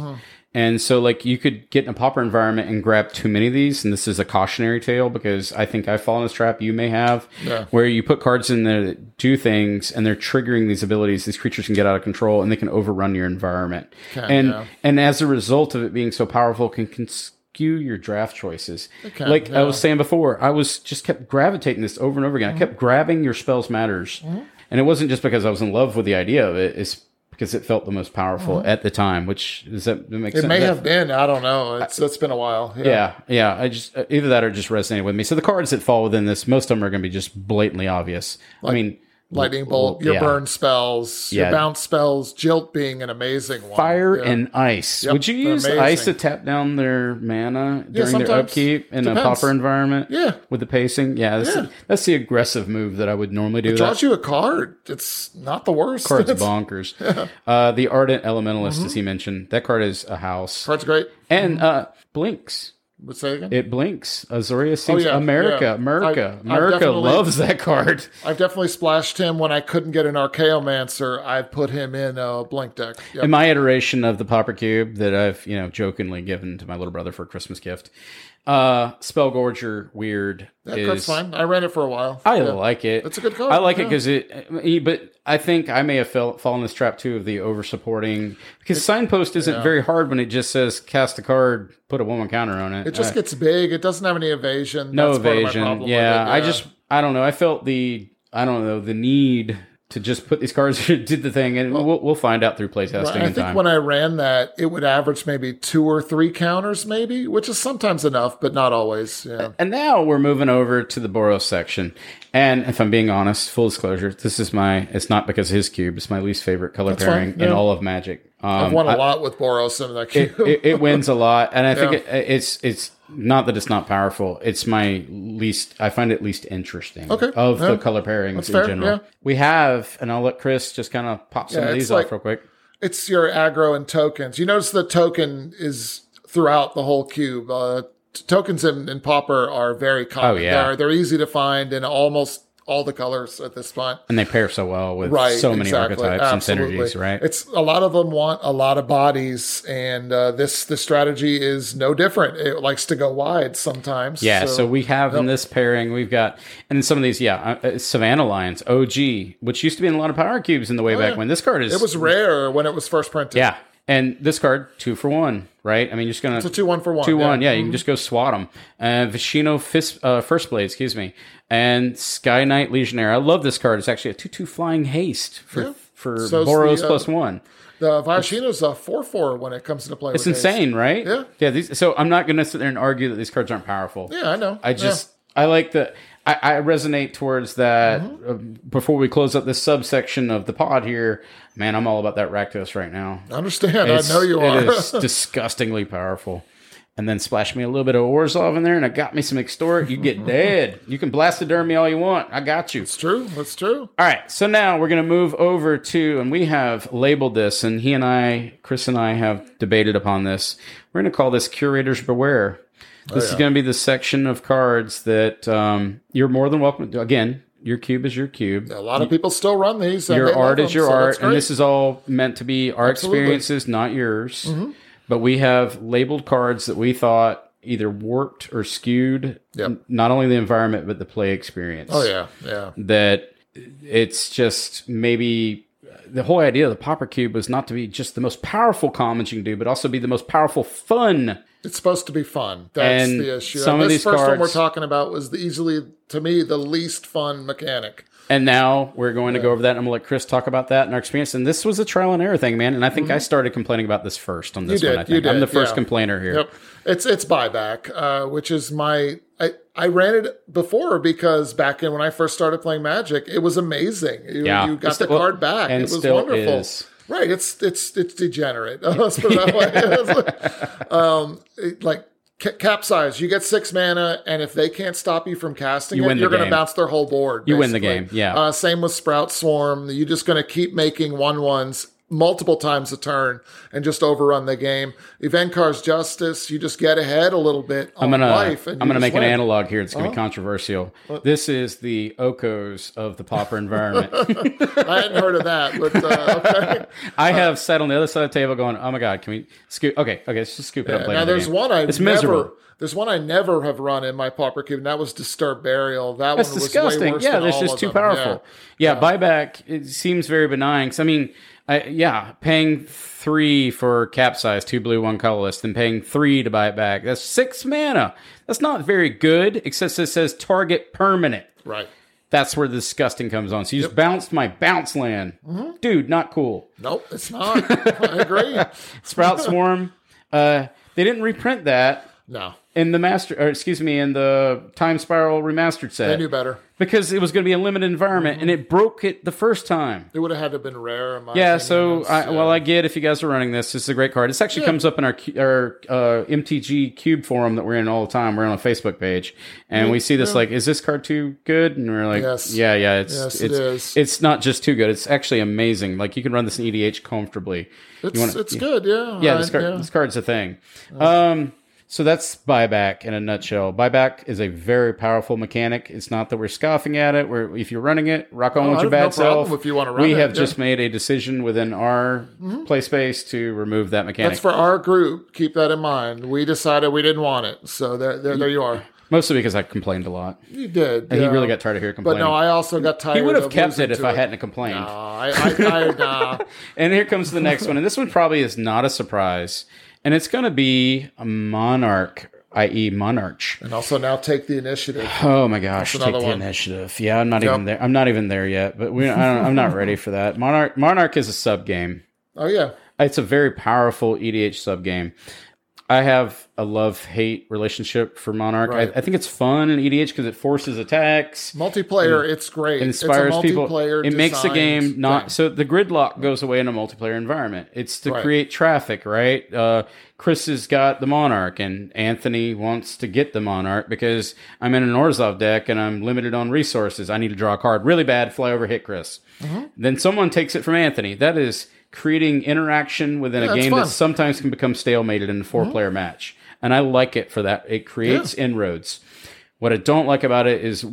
And so, like, you could get in a pauper environment and grab too many of these. And this is a cautionary tale because I think I've fallen in this trap. You may have, Yeah. where you put cards in there that do things and they're triggering these abilities. These creatures can get out of control and they can overrun your environment. Can, and yeah. and as a result of it being so powerful, can, can skew your draft choices. can, like I was saying before, I was just kept gravitating this over and over again. I Mm-hmm. kept grabbing your spells matters, and it wasn't just because I was in love with the idea of it. It's because it felt the most powerful at the time. Which does that, that make Mm-hmm. It sense? may That- have been. I don't know. It's it's been a while. Yeah. yeah, yeah. I just uh, either that or just resonated with me. So the cards that fall within this, most of them are going to be just blatantly obvious. I mean, Lightning bolt, your yeah. burn spells, Yeah. your bounce spells, jilt being an amazing one. fire Yeah. and ice. Yep, Would you use amazing. ice to tap down their mana during their upkeep in a Depends. pauper environment? Yeah. with the pacing. Yeah, that's, Yeah. that's the aggressive move that I would normally do. That draws you a card. It's not the worst. card's It's- bonkers. Uh, the ardent elementalist, as he mentioned, that card is a house Card's great. and uh, blinks. Would say again? It blinks. Azoria oh, seems Oh, yeah, America, yeah. America, I- America loves that card. I've definitely splashed him when I couldn't get an Archaeomancer. I've put him in a blink deck. Yep. In my iteration of the Pauper Cube that I've, you know, jokingly given to my little brother for a Christmas gift, uh, Spellgorger Weird That is. card's fine. I ran it for a while. I Yeah. like it. It's a good card, I like it because it, but I think I may have fell, fallen this trap too of the over supporting because signpost isn't very hard when it just says cast a card, put a woman counter on it. It just Uh, gets big. It doesn't have any evasion. no That's part of my evasion. problem Yeah, I just I don't know. I felt the I don't know the need to just put these cards did the thing, and we'll we'll find out through playtesting I in think time. when I ran that, it would average maybe two or three counters, maybe, which is sometimes enough, but not always. Yeah. And now we're moving over to the Boros section. And if I'm being honest, full disclosure, this is my, it's not because of his cube, it's my least favorite color fine, pairing in yeah. all of Magic. Um, I've won a I- lot with Boros in that it, cube. it, it wins a lot. And I think Yeah. it, it's, it's not that it's not powerful. It's my least, I find it least interesting Okay, of yeah. the color pairings in general. yeah. We have, and I'll let Chris just kind of pop some Yeah, of these like- off real quick. it's your aggro and tokens. You notice the token is throughout the whole cube. Uh, t- tokens in, in Pauper are very common. Oh, yeah. They're, they're easy to find in almost all the colors at this point. And they pair so well with Right. so many exactly. archetypes Absolutely. and synergies, right? It's a lot of them want a lot of bodies, and uh, this the strategy is no different. It likes to go wide sometimes. Yeah, so, we have in this pairing, we've got, and some of these, yeah, uh, uh, Savannah Lions, OG, which used to be in a lot of power cubes in the way back Oh, yeah. when. This card is, it was rare when it was first printed. yeah, and this card two for one, right? I mean, you're just gonna it's a two one for one. two one, yeah, Mm-hmm. you can just go swat them. Uh, Viashino Fist, uh, First Blade, excuse me, and Sky Knight Legionnaire. I love this card. It's actually a two two flying haste for Yeah. for the, Boros uh, plus one. The Viashino's a four four when it comes into play. It's with haste. insane, right? Yeah. yeah. These, so I'm not gonna sit there and argue that these cards aren't powerful. Yeah, I know. I just I like the I, I resonate towards that. Mm-hmm. Uh, before we close up this subsection of the pod here, man, I'm all about that Rakdos right now. I understand. It's- I know you are. It is disgustingly powerful. And then splash me a little bit of Orzhov in there, and I got me some Extort. You get dead. You can blastoderm me all you want. I got you. it's true. That's true. All right, so now we're going to move over to, and we have labeled this, and he and I, Chris and I, have debated upon this. We're going to call this Curators Beware. This is yeah. going to be the section of cards that um, you're more than welcome to. Again, your cube is your cube. A lot of people still run these. Your art is them, your so art, and this is all meant to be our Absolutely. Mm-hmm. experiences, not yours. But we have labeled cards that we thought either warped or skewed Yep. n- not only the environment but the play experience Oh yeah, yeah. that it's just maybe the whole idea of the pauper cube was not to be just the most powerful commons you can do, but also be the most powerful fun. It's supposed to be fun. That's And the issue. some And of this these first one we're talking about was the easily, to me, the least fun mechanic. And now we're going to go over that. and I'm going to let Chris talk about that and our experience. And this was a trial and error thing, man. And I think I started complaining about this first on this Mm-hmm. You one. I did, you think I'm the first yeah. complainer here. Yep. It's it's buyback, uh, which is my I, I ran it before because back in when I first started playing Magic, it was amazing. You, Yeah. you got It's the still- card back. and it was still wonderful. is. Right. It's it's it's degenerate. Let's put it that way. Um, it- like ca- capsize. You get six mana, and if they can't stop you from casting you it, you're going to bounce their whole board. You win the game, yeah. Uh, same with Sprout Swarm. You're just going to keep making one ones multiple times a turn and just overrun the game. Event Evincar's Justice. You just get ahead a little bit on I'm gonna life. And I'm gonna just make an analog here. It's gonna Uh-huh. be controversial. This is the Okos of the pauper environment. I hadn't heard of that, but uh, okay. I have sat on the other side of the table going, "Oh my god, can we scoop? Okay, okay, let's just scoop it up later." now in the there's one I It's never. miserable. There's one I never have run in my pauper cube, and that was Disturbed Burial. That That's one was way disgusting. worse Yeah, than that's just too them. powerful. Yeah, buyback it seems very benign. 'Cause, I mean, I, yeah, paying three for capsize, two blue, one colorless, then paying three to buy it back. That's six mana. That's not very good. Except it says target permanent. Right. That's where the disgusting comes on. So you just bounced my bounce land, Mm-hmm. dude. Not cool. Nope, it's not. I agree. Sprout Swarm. Uh, they didn't reprint that No, in the master, or excuse me, in the Time Spiral remastered set. they knew better. because it was going to be a limited environment, and it broke it the first time. It would have had to have been rare. Yeah, so I, uh, well, I get if you guys are running this. This is a great card. This actually Yeah. comes up in our our uh, MTG Cube forum that we're in all the time. We're on a Facebook page, and we see this like, is this card too good? And we're like, Yes. yeah, yeah, it's Yes, it's it is. it's not just too good. It's actually amazing. Like you can run this in EDH comfortably. it's, wanna- it's good. Yeah, Yeah, I- this card this card's a thing. Um, So that's buyback in a nutshell. Buyback is a very powerful mechanic. It's not that we're scoffing at it. We're, if you're running it, rock on Oh, with your have no bad self. if you wanna run we it, have yeah. just made a decision within our mm-hmm. play space to remove that mechanic. That's for our group. Keep that in mind. We decided we didn't want it, so there, there, there you are. Mostly because I complained a lot. You did. And yeah. he really got tired of hearing complaints. But no, I also got tired. he would have kept it if to I hadn't complained. No, I, I, I, nah. And here comes the next one. And this one probably is not a surprise. And it's going to be a Monarch, i.e., Monarch. And also now take the initiative. Oh my gosh, take the one. initiative. Yeah, I'm not even there. I'm not even there yet, but we, I don't, I'm not ready for that. Monarch Monarch is a sub game. Oh yeah, It's a very powerful EDH sub game. I have a love hate relationship for Monarch. Right. I, I think it's fun in EDH because it forces attacks. multiplayer. It's great. It inspires it's a people. It makes the game not thing. so the gridlock goes away in a multiplayer environment. It's to Right. create traffic, right? Uh, Chris has got the Monarch, and Anthony wants to get the Monarch because I'm in an Orzhov deck and I'm limited on resources. I need to draw a card really bad, fly over, hit Chris. Mm-hmm. Then someone takes it from Anthony. That is creating interaction within a game fun. Mm-hmm. that sometimes can become stalemated in a four player match. And I like it for that. It creates inroads. What I don't like about it is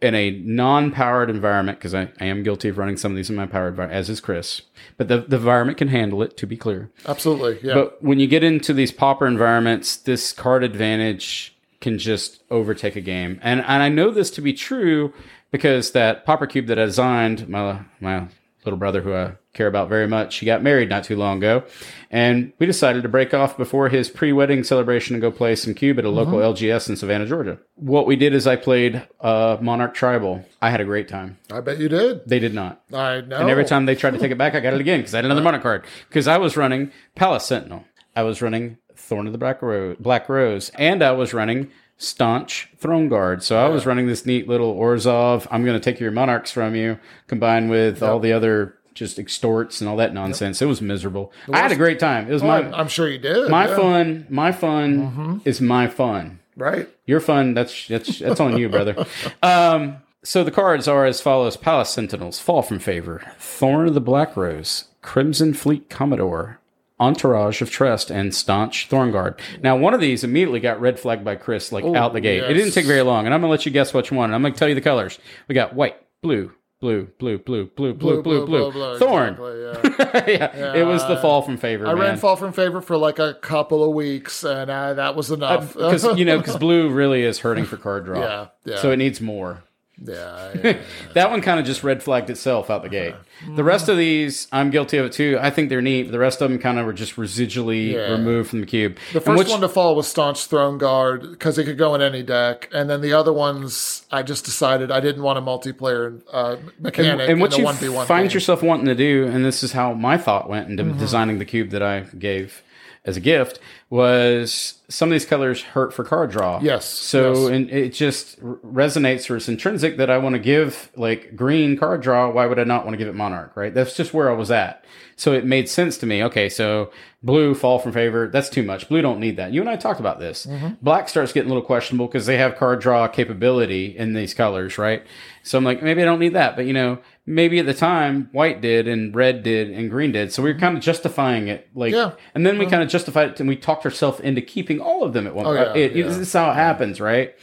in a non-powered environment, because I, I am guilty of running some of these in my powered environment, as is Chris. But the, the environment can handle it, to be clear. Absolutely. Yeah. But when you get into these pauper environments, this card advantage can just overtake a game. And and I know this to be true because that pauper cube that I designed, my my little brother who I care about very much, he got married not too long ago. And we decided to break off before his pre-wedding celebration and go play some cube at a local LGS in Savannah, Georgia. What we did is I played uh, Monarch Tribal. I had a great time. I bet you did. They did not. I know. And every time they tried to take it back, I got it again because I had another monarch card. Because I was running Palace Sentinel, I was running Thorn of the Black Rose, Black Rose, and I was running Staunch Throne Guard. So I was running this neat little Orzhov. I'm going to take your monarchs from you, combined with all the other just extorts and all that nonsense. It was miserable. I had a great time. It was Oh, my I'm, sure you did. my yeah. fun. My fun is my fun. Right. Your fun, that's that's that's on you, brother. Um, so the cards are as follows: Palace Sentinels, Fall from Favor, Thorn of the Black Rose, Crimson Fleet Commodore, Entourage of Trust, and Staunch Throneguard. Now, one of these immediately got red flagged by Chris, like out the gate. It didn't take very long, and I'm gonna let you guess which one. I'm gonna tell you the colors. We got white, blue, blue, blue, blue, blue, blue, blue, blue, blue. Thorn. exactly, yeah. yeah, it was the Fall from Favor. I man. ran fall from favor for like a couple of weeks, and uh, that was enough. because you know because blue really is hurting for card draw. Yeah, yeah. So it needs more. yeah, yeah. That one kind of just red flagged itself out the gate. The rest of these, I'm guilty of it too. I think they're neat. But the rest of them kind of were just residually removed from the cube. The first one to fall was Staunch Throne Guard because it could go in any deck, and then the other ones, I just decided I didn't want a multiplayer uh, mechanic and what in you a one v one. find yourself wanting to do, and this is how my thought went into Mm-hmm. designing the cube that I gave as a gift, was some of these colors hurt for card draw. Yes, So yes. and it just resonates or it's intrinsic that I want to give like green card draw. Why would I not want to give it monarch? Right. That's just where I was at. So it made sense to me. Okay, so blue fall from favor. That's too much. Blue don't need that. You and I talked about this. Mm-hmm. Black starts getting a little questionable because they have card draw capability in these colors, right? So I'm like, maybe I don't need that. But you know, maybe at the time white did and red did and green did. So we were kind of justifying it, like, Yeah. and then we kind of justified it and we talked ourselves into keeping all of them at one. Oh, yeah, it, yeah. Mm-hmm. This is how it happens, right?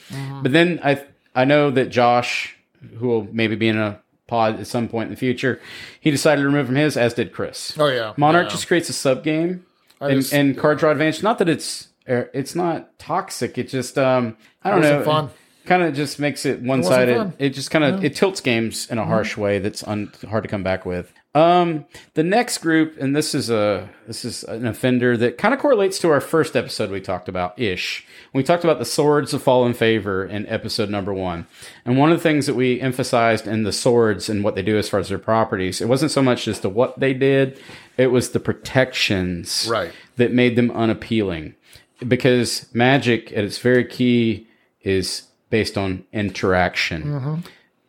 But then I I know that Josh, who will maybe be in a pod at some point in the future, he decided to remove from his, as did Chris. Oh yeah, Monarch yeah. just creates a sub game and, just- and card draw advantage. Not that it's er, it's not toxic. It just um I don't know. fun. Kind of just makes it one sided. fun. It just kind of it tilts games in a harsh way that's un, hard to come back with. Um, the next group, and this is a this is an offender that kind of correlates to our first episode we talked about ish. We talked about the swords of fallen favor in episode number one, and one of the things that we emphasized in the swords and what they do as far as their properties, it wasn't so much as to what they did, it was the protections Right. that made them unappealing, because magic at its very key is based on interaction.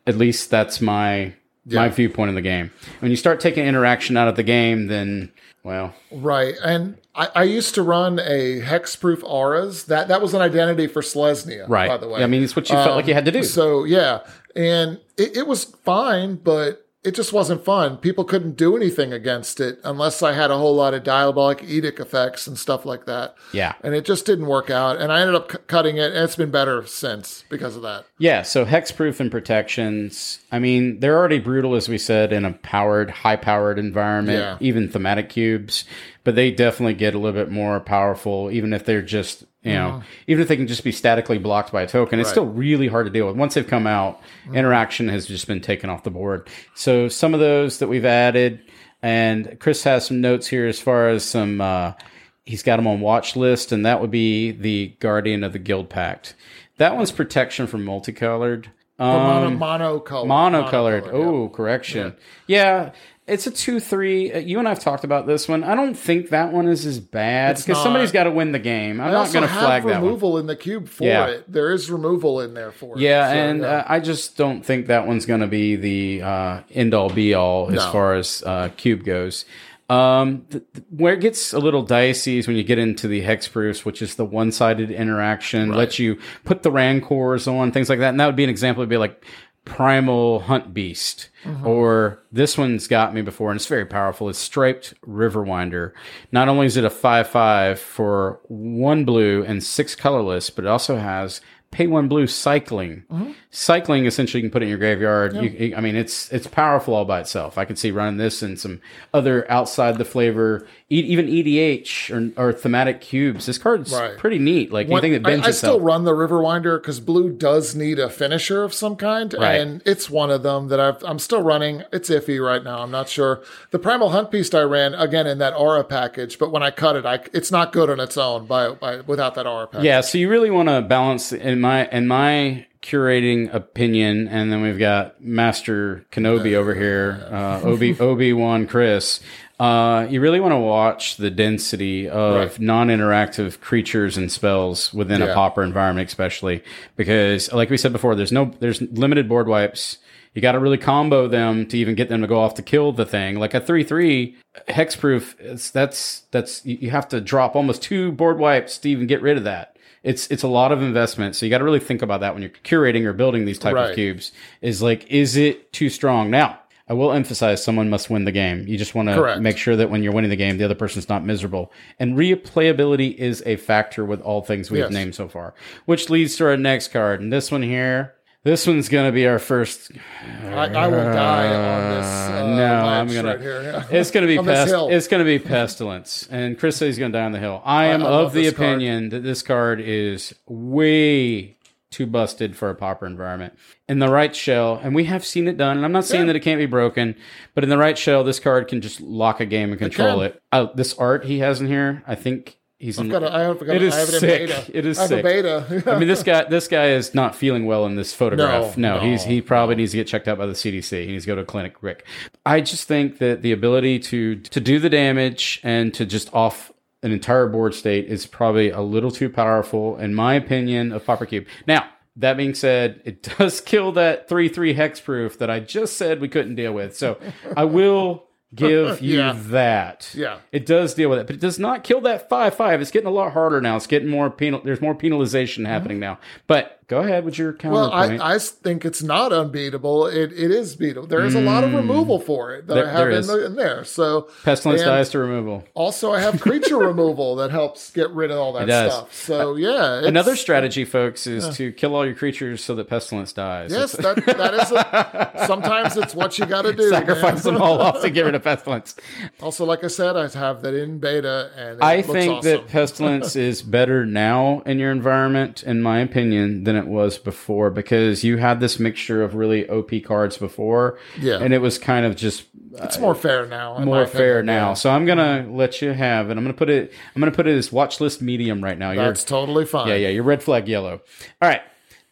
At least that's my my viewpoint of the game. When you start taking interaction out of the game, then well, Right. And I, I used to run a hexproof auras. That that was an identity for Selesnya, right. by the way. I mean, it's what you felt like you had to um, do. So yeah. And it, it was fine, but it just wasn't fun. People couldn't do anything against it unless I had a whole lot of diabolic edict effects and stuff like that. Yeah. And it just didn't work out. And I ended up c- cutting it, and it's been better since because of that. Yeah, so hexproof and protections. I mean, they're already brutal, as we said, in a powered, high powered environment, Yeah. even thematic cubes, but they definitely get a little bit more powerful, even if they're just, you know, even if they can just be statically blocked by a token. It's. Right. still really hard to deal with. Once they've come out, Mm-hmm. interaction has just been taken off the board. So some of those that we've added, and Chris has some notes here as far as some, uh, he's got them on watch list, and that would be the Guardian of the Guild Pact. That one's protection from multicolored. Um, mono, monocolored. monocolored. yeah. Oh, correction. Yeah. It's a two three. Uh, You and I've talked about this one. I don't think that one is as bad because somebody's got to win the game. I'm I not going to flag that one. removal in the cube for Yeah. it. There is removal in there for it. Yeah, So, and yeah. Uh, I just don't think that one's going to be the uh, end all be all as No. far as uh, cube goes. Um, th- th- where it gets a little dicey is when you get into the hexproofs, which is the one sided interaction, lets you put the rancors on things like that, and that would be an example. It'd be like primal hunt beast, Mm-hmm. or this one's got me before, and it's very powerful. It's striped riverwinder. Not only is it a five five for one blue and six colorless, but it also has pay one blue cycling. Mm-hmm. Cycling essentially you can put in your graveyard. You, I mean, it's it's powerful all by itself. I could see running this and some other outside the flavor, e- even EDH or, or thematic cubes. This card's Right. pretty neat. Like When- anything that I, bends I itself. still run the Riverwinder because blue does need a finisher of some kind, Right. and it's one of them that I've, I'm still running. It's iffy right now. I'm not sure. The Primal Hunt Beast I ran again in that aura package, but when I cut it, I, it's not good on its own by, by without that aura package. Yeah, so you really want to balance in my in my curating opinion, and then we've got Master Kenobi over here, uh, Obi Obi Wan Chris. Uh, you really want to watch the density of Right. non-interactive creatures and spells within a Yeah. pauper environment, especially because, like we said before, there's no there's limited board wipes. You got to really combo them to even get them to go off to kill the thing. Like a three three hexproof, it's, that's that's you have to drop almost two board wipes to even get rid of that. It's it's a lot of investment, so you got to really think about that when you're curating or building these type Right. of cubes. Is like, is it too strong? Now, I will emphasize, someone must win the game. You just want to make sure that when you're winning the game, the other person's not miserable. And replayability is a factor with all things we've Yes. named so far, which leads to our next card, and this one here. This one's gonna be our first. I, I will die on this. Uh, no, I'm gonna. Right here. It's gonna be pest. It's gonna be pestilence, and Chris says he's gonna die on the hill. I am I of the this card. opinion that this card is way too busted for a pauper environment. In the right shell, and we have seen it done. And I'm not saying Yeah. that it can't be broken, but in the right shell, this card can just lock a game and control can. it. Uh, this art he has in here, I think he's. In, I've got a, I have, got It I have it in sick. beta. It is I have sick. a beta. I mean, this guy, this guy is not feeling well in this photograph. No, No, he's he probably needs to get checked out by the CDC. He needs to go to a clinic. Rick, I just think that the ability to to do the damage and to just off an entire board state is probably a little too powerful, in my opinion, of Pauper Cube. Now. That being said, it does kill that 3 3 hex proof that I just said we couldn't deal with. So I will give you Yeah. that. Yeah. It does deal with it, but it does not kill that 5 5. It's getting a lot harder now. It's getting more penal. There's more penalization happening mm-hmm. now. But go ahead with your Well. I, I think it's not unbeatable. It it is beatable. There is a lot of removal for it that Mm. There- I have there in, the, in there. So Pestilence dies to removal. Also, I have creature removal that helps get rid of all that stuff. So yeah, it's- Another strategy, folks, is to kill all your creatures so that pestilence dies. Yes, that that is. A, sometimes it's what you got to do. sacrifice man. them all off to get rid of pestilence. Also, like I said, I have that in beta, and I think awesome. that pestilence is better now in your environment, in my opinion, than it was before because you had this mixture of really OP cards before, Yeah. and it was kind of just it's more fair now. more fair opinion, now. yeah. So I'm gonna let you have it. I'm gonna put it. I'm gonna put it as watch list medium right now. You're, That's totally fine. yeah, yeah. Your red flag yellow. All right.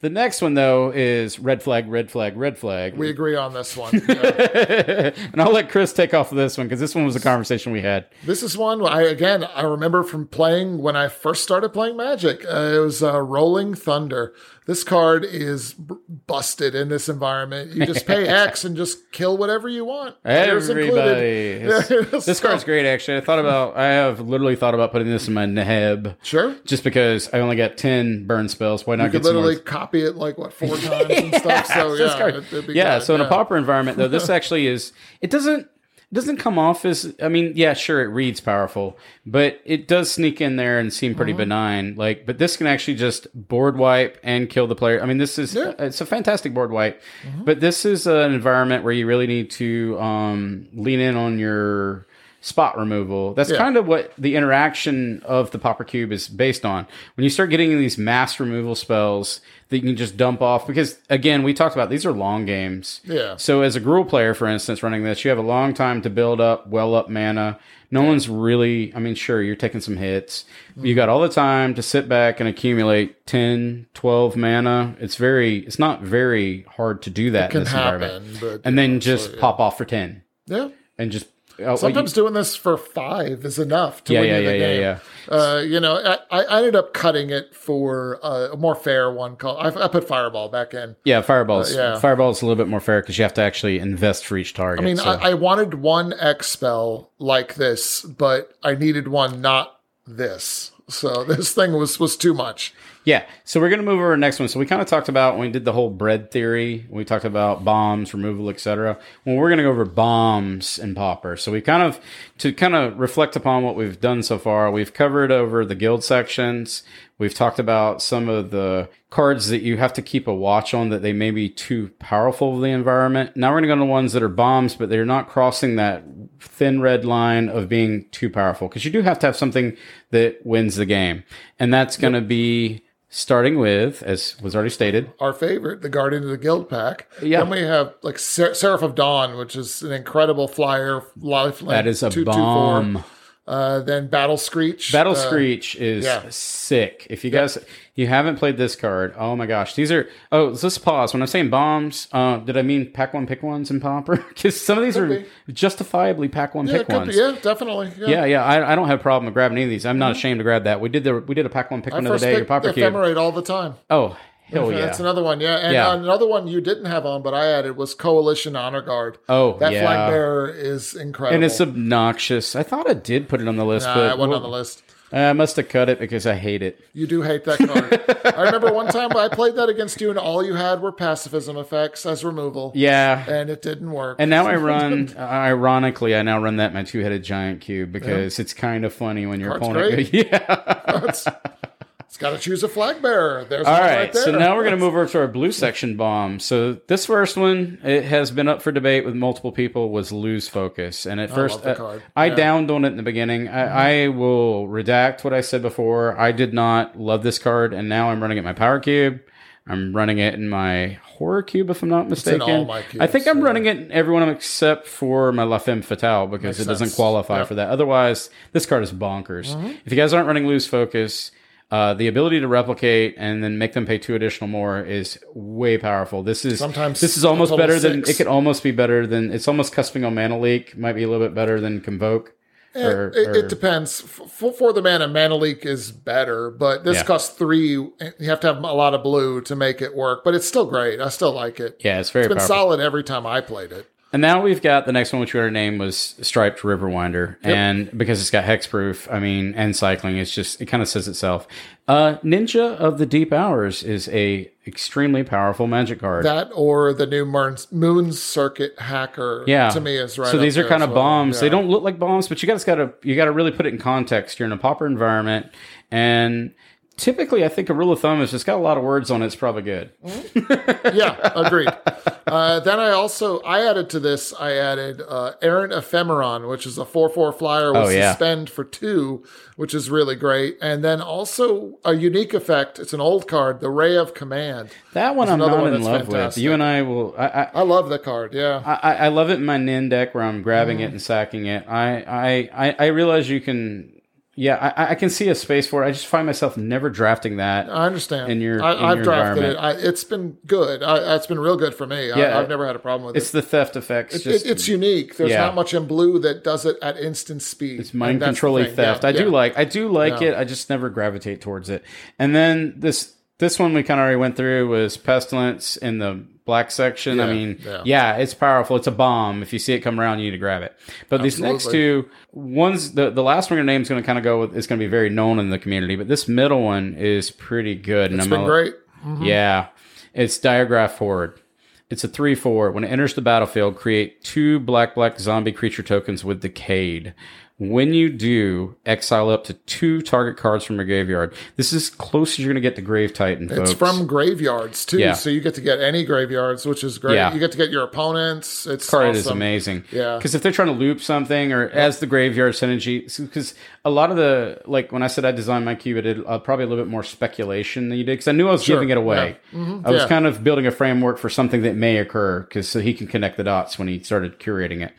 The next one though is red flag, red flag, red flag. We agree on this one. Yeah. and I'll let Chris take off of this one because this one was a conversation we had. This is one I again I remember from playing when I first started playing Magic. Uh, it was uh, Rolling Thunder. This card is b- busted in this environment. You just pay X and just kill whatever you want. Everybody. This, So- card's great, actually. I thought about. I have literally thought about putting this in my Neheb Sure. just because I only got ten burn spells. Why not You could literally copy it like what four times and stuff. So yeah, card- it- yeah. good, So in a yeah. pauper environment, though, this actually is. It doesn't. Doesn't come off as. I mean, yeah, sure, it reads powerful, but it does sneak in there and seem Mm-hmm. pretty benign. Like, but this can actually just board wipe and kill the player. I mean, this is Yeah. Mm-hmm. it's a fantastic board wipe, but this is an environment where you really need to um, lean in on your spot removal. That's Yeah. kind of what the interaction of the Pauper Cube is based on. When you start getting these mass removal spells that you can just dump off, because again, we talked about these are long games. Yeah. So as a Gruul player, for instance, running this, you have a long time to build up, well up mana. No one's really, I mean, sure, you're taking some hits. You got all the time to sit back and accumulate 10, 12 mana. It's very, it's not very hard to do that in can this happen, environment. but and yeah, then just so, yeah. pop off for 10 yeah. and just, oh, well, you- Sometimes doing this for five is enough to Yeah, win yeah, you the yeah, yeah, game. yeah. Uh, you know, I, I ended up cutting it for uh, a more fair one called. I, I put Fireball back in. Yeah, fireballs. Uh, yeah. Fireball's a little bit more fair because you have to actually invest for each target. I mean, so- I, I wanted one X spell like this, but I needed one not this. So this thing was was too much. Yeah. So we're gonna move over to the next one. So we kind of talked about when we did the whole bread theory. We talked about bombs, removal, etc. Well, we're gonna go over bombs and pauper. So we kind of to kind of reflect upon what we've done so far. We've covered over the guild sections. We've talked about some of the cards that you have to keep a watch on that they may be too powerful for the environment. Now we're going to go to ones that are bombs, but they're not crossing that thin red line of being too powerful because you do have to have something that wins the game. And that's going to be starting with, as was already stated, Our favorite, the Guardian of the Guildpact. Yeah. Then we have like Ser- Seraph of Dawn, which is an incredible flyer. Life that is a bomb. Uh, then Battle Screech. Battle uh, Screech is yeah. sick. If you guys you haven't played this card, oh my gosh, these are. Oh, let's pause. When I'm saying bombs, uh, did I mean pack one, pick ones, and pauper? Because some of these are be. justifiably pack one, Yeah, pick ones. be. Yeah, definitely. Yeah. Yeah, yeah, I, I don't have a problem with grabbing any of these. I'm not ashamed to grab that. We did the we did a pack one, pick I one of the day. Your pauper cube. All the time. Oh hell yeah! That's another one. Yeah. And Yeah. another one you didn't have on, but I added was Coalition Honor Guard. Oh, that yeah. flag bearer is incredible. and it's obnoxious. I thought I did put it on the list, Nah, but it wasn't on the list. I must have cut it because I hate it. You do hate that card. I remember one time I played that against you, and all you had were pacifism effects as removal, Yeah, and it didn't work. And now I run, ironically, I now run that my two-headed giant cube because it's kind of funny when your Card's opponent. great. Yeah. It's got to choose a flag bearer. There's All one right. right there. so now we're going to move over to our blue section bomb. So this first one, it has been up for debate with multiple people. Was lose focus, and at first, uh. I Yeah. Mm-hmm. downed on it in the beginning. I, I will redact what I said before. I did not love this card, and now I'm running it in my power cube. I'm running it in my horror cube, if I'm not mistaken. all my I think I'm yeah. running it in every one of them except for my La Femme Fatale because Makes it doesn't qualify Yeah. for that. Otherwise, this card is bonkers. Mm-hmm. If you guys aren't running lose focus, uh, the ability to replicate and then make them pay two additional more is way powerful. This is Sometimes this is almost better than it could almost be better than it's almost cusping on mana leak. Might be a little bit better than convoke. Or, it, or- it depends. For, for the mana, Mana Leak is better, but this Yeah. costs three. You have to have a lot of blue to make it work, but it's still great. I still like it. yeah, it's very It's been powerful. solid every time I played it. And now we've got the next one, which we already named was Striped Riverwinder. And because it's got hexproof, I mean, and cycling, it's just, it kind of says itself. Uh, Ninja of the Deep Hours is a extremely powerful magic card. That or the new Moon, Circuit Hacker. yeah. to me is right. So these are kind of well. bombs. They don't look like bombs, but you guys got to, you got to really put it in context. You're in a pauper environment. And typically, I think a rule of thumb is it's got a lot of words on it. It's probably good. yeah, agreed. Uh, then I also I added to this. I added uh, Errant Ephemeron, which is a four four flyer with Oh, yeah. suspend for two, which is really great. And then also a unique effect. It's an old card, the Ray of Command. That one I'm not one in love with. fantastic. You and I will, I, I, I love the card. Yeah, I, I love it in my Nin deck where I'm grabbing Mm. it and sacking it. I, I, I realize you can, yeah, I, I can see a space for it. I just find myself never drafting that. I understand. in your- I, in I've your drafted it. I, it's been good. I, it's been real good for me. Yeah, I, I've never had a problem with It's it. It's the theft effects. It- just, it's unique. There's Yeah. not much in blue that does it at instant speed. It's mind controlling theft. Yeah, I do yeah. like I do like it. I just never gravitate towards it. And then this this one we kind of already went through was pestilence in the black section. I mean, yeah. yeah. it's powerful. It's a bomb. If you see it come around, you need to grab it. But these next two ones, the the last one your name is going to kind of go with is going to be very known in the community. But this middle one is pretty good. It's and been I'm great. Mm-hmm. Yeah. It's Diregraf Horde. It's a 3 4. When it enters the battlefield, create two black black zombie creature tokens with Decayed. When you do, exile up to two target cards from your graveyard. This is close as you're going to get to Grave Titan, folks. It's from graveyards too, Yeah. so you get to get any graveyards, which is great. Yeah. You get to get your opponents. It's card is amazing. Yeah. Because if they're trying to loop something or as the graveyard synergy, because a lot of the, like when I said I designed my cube, I did uh, probably a little bit more speculation than you did because I knew I was giving it away. I was Mm-hmm. Yeah. kind of building a framework for something that may occur because so he can connect the dots when he started curating it.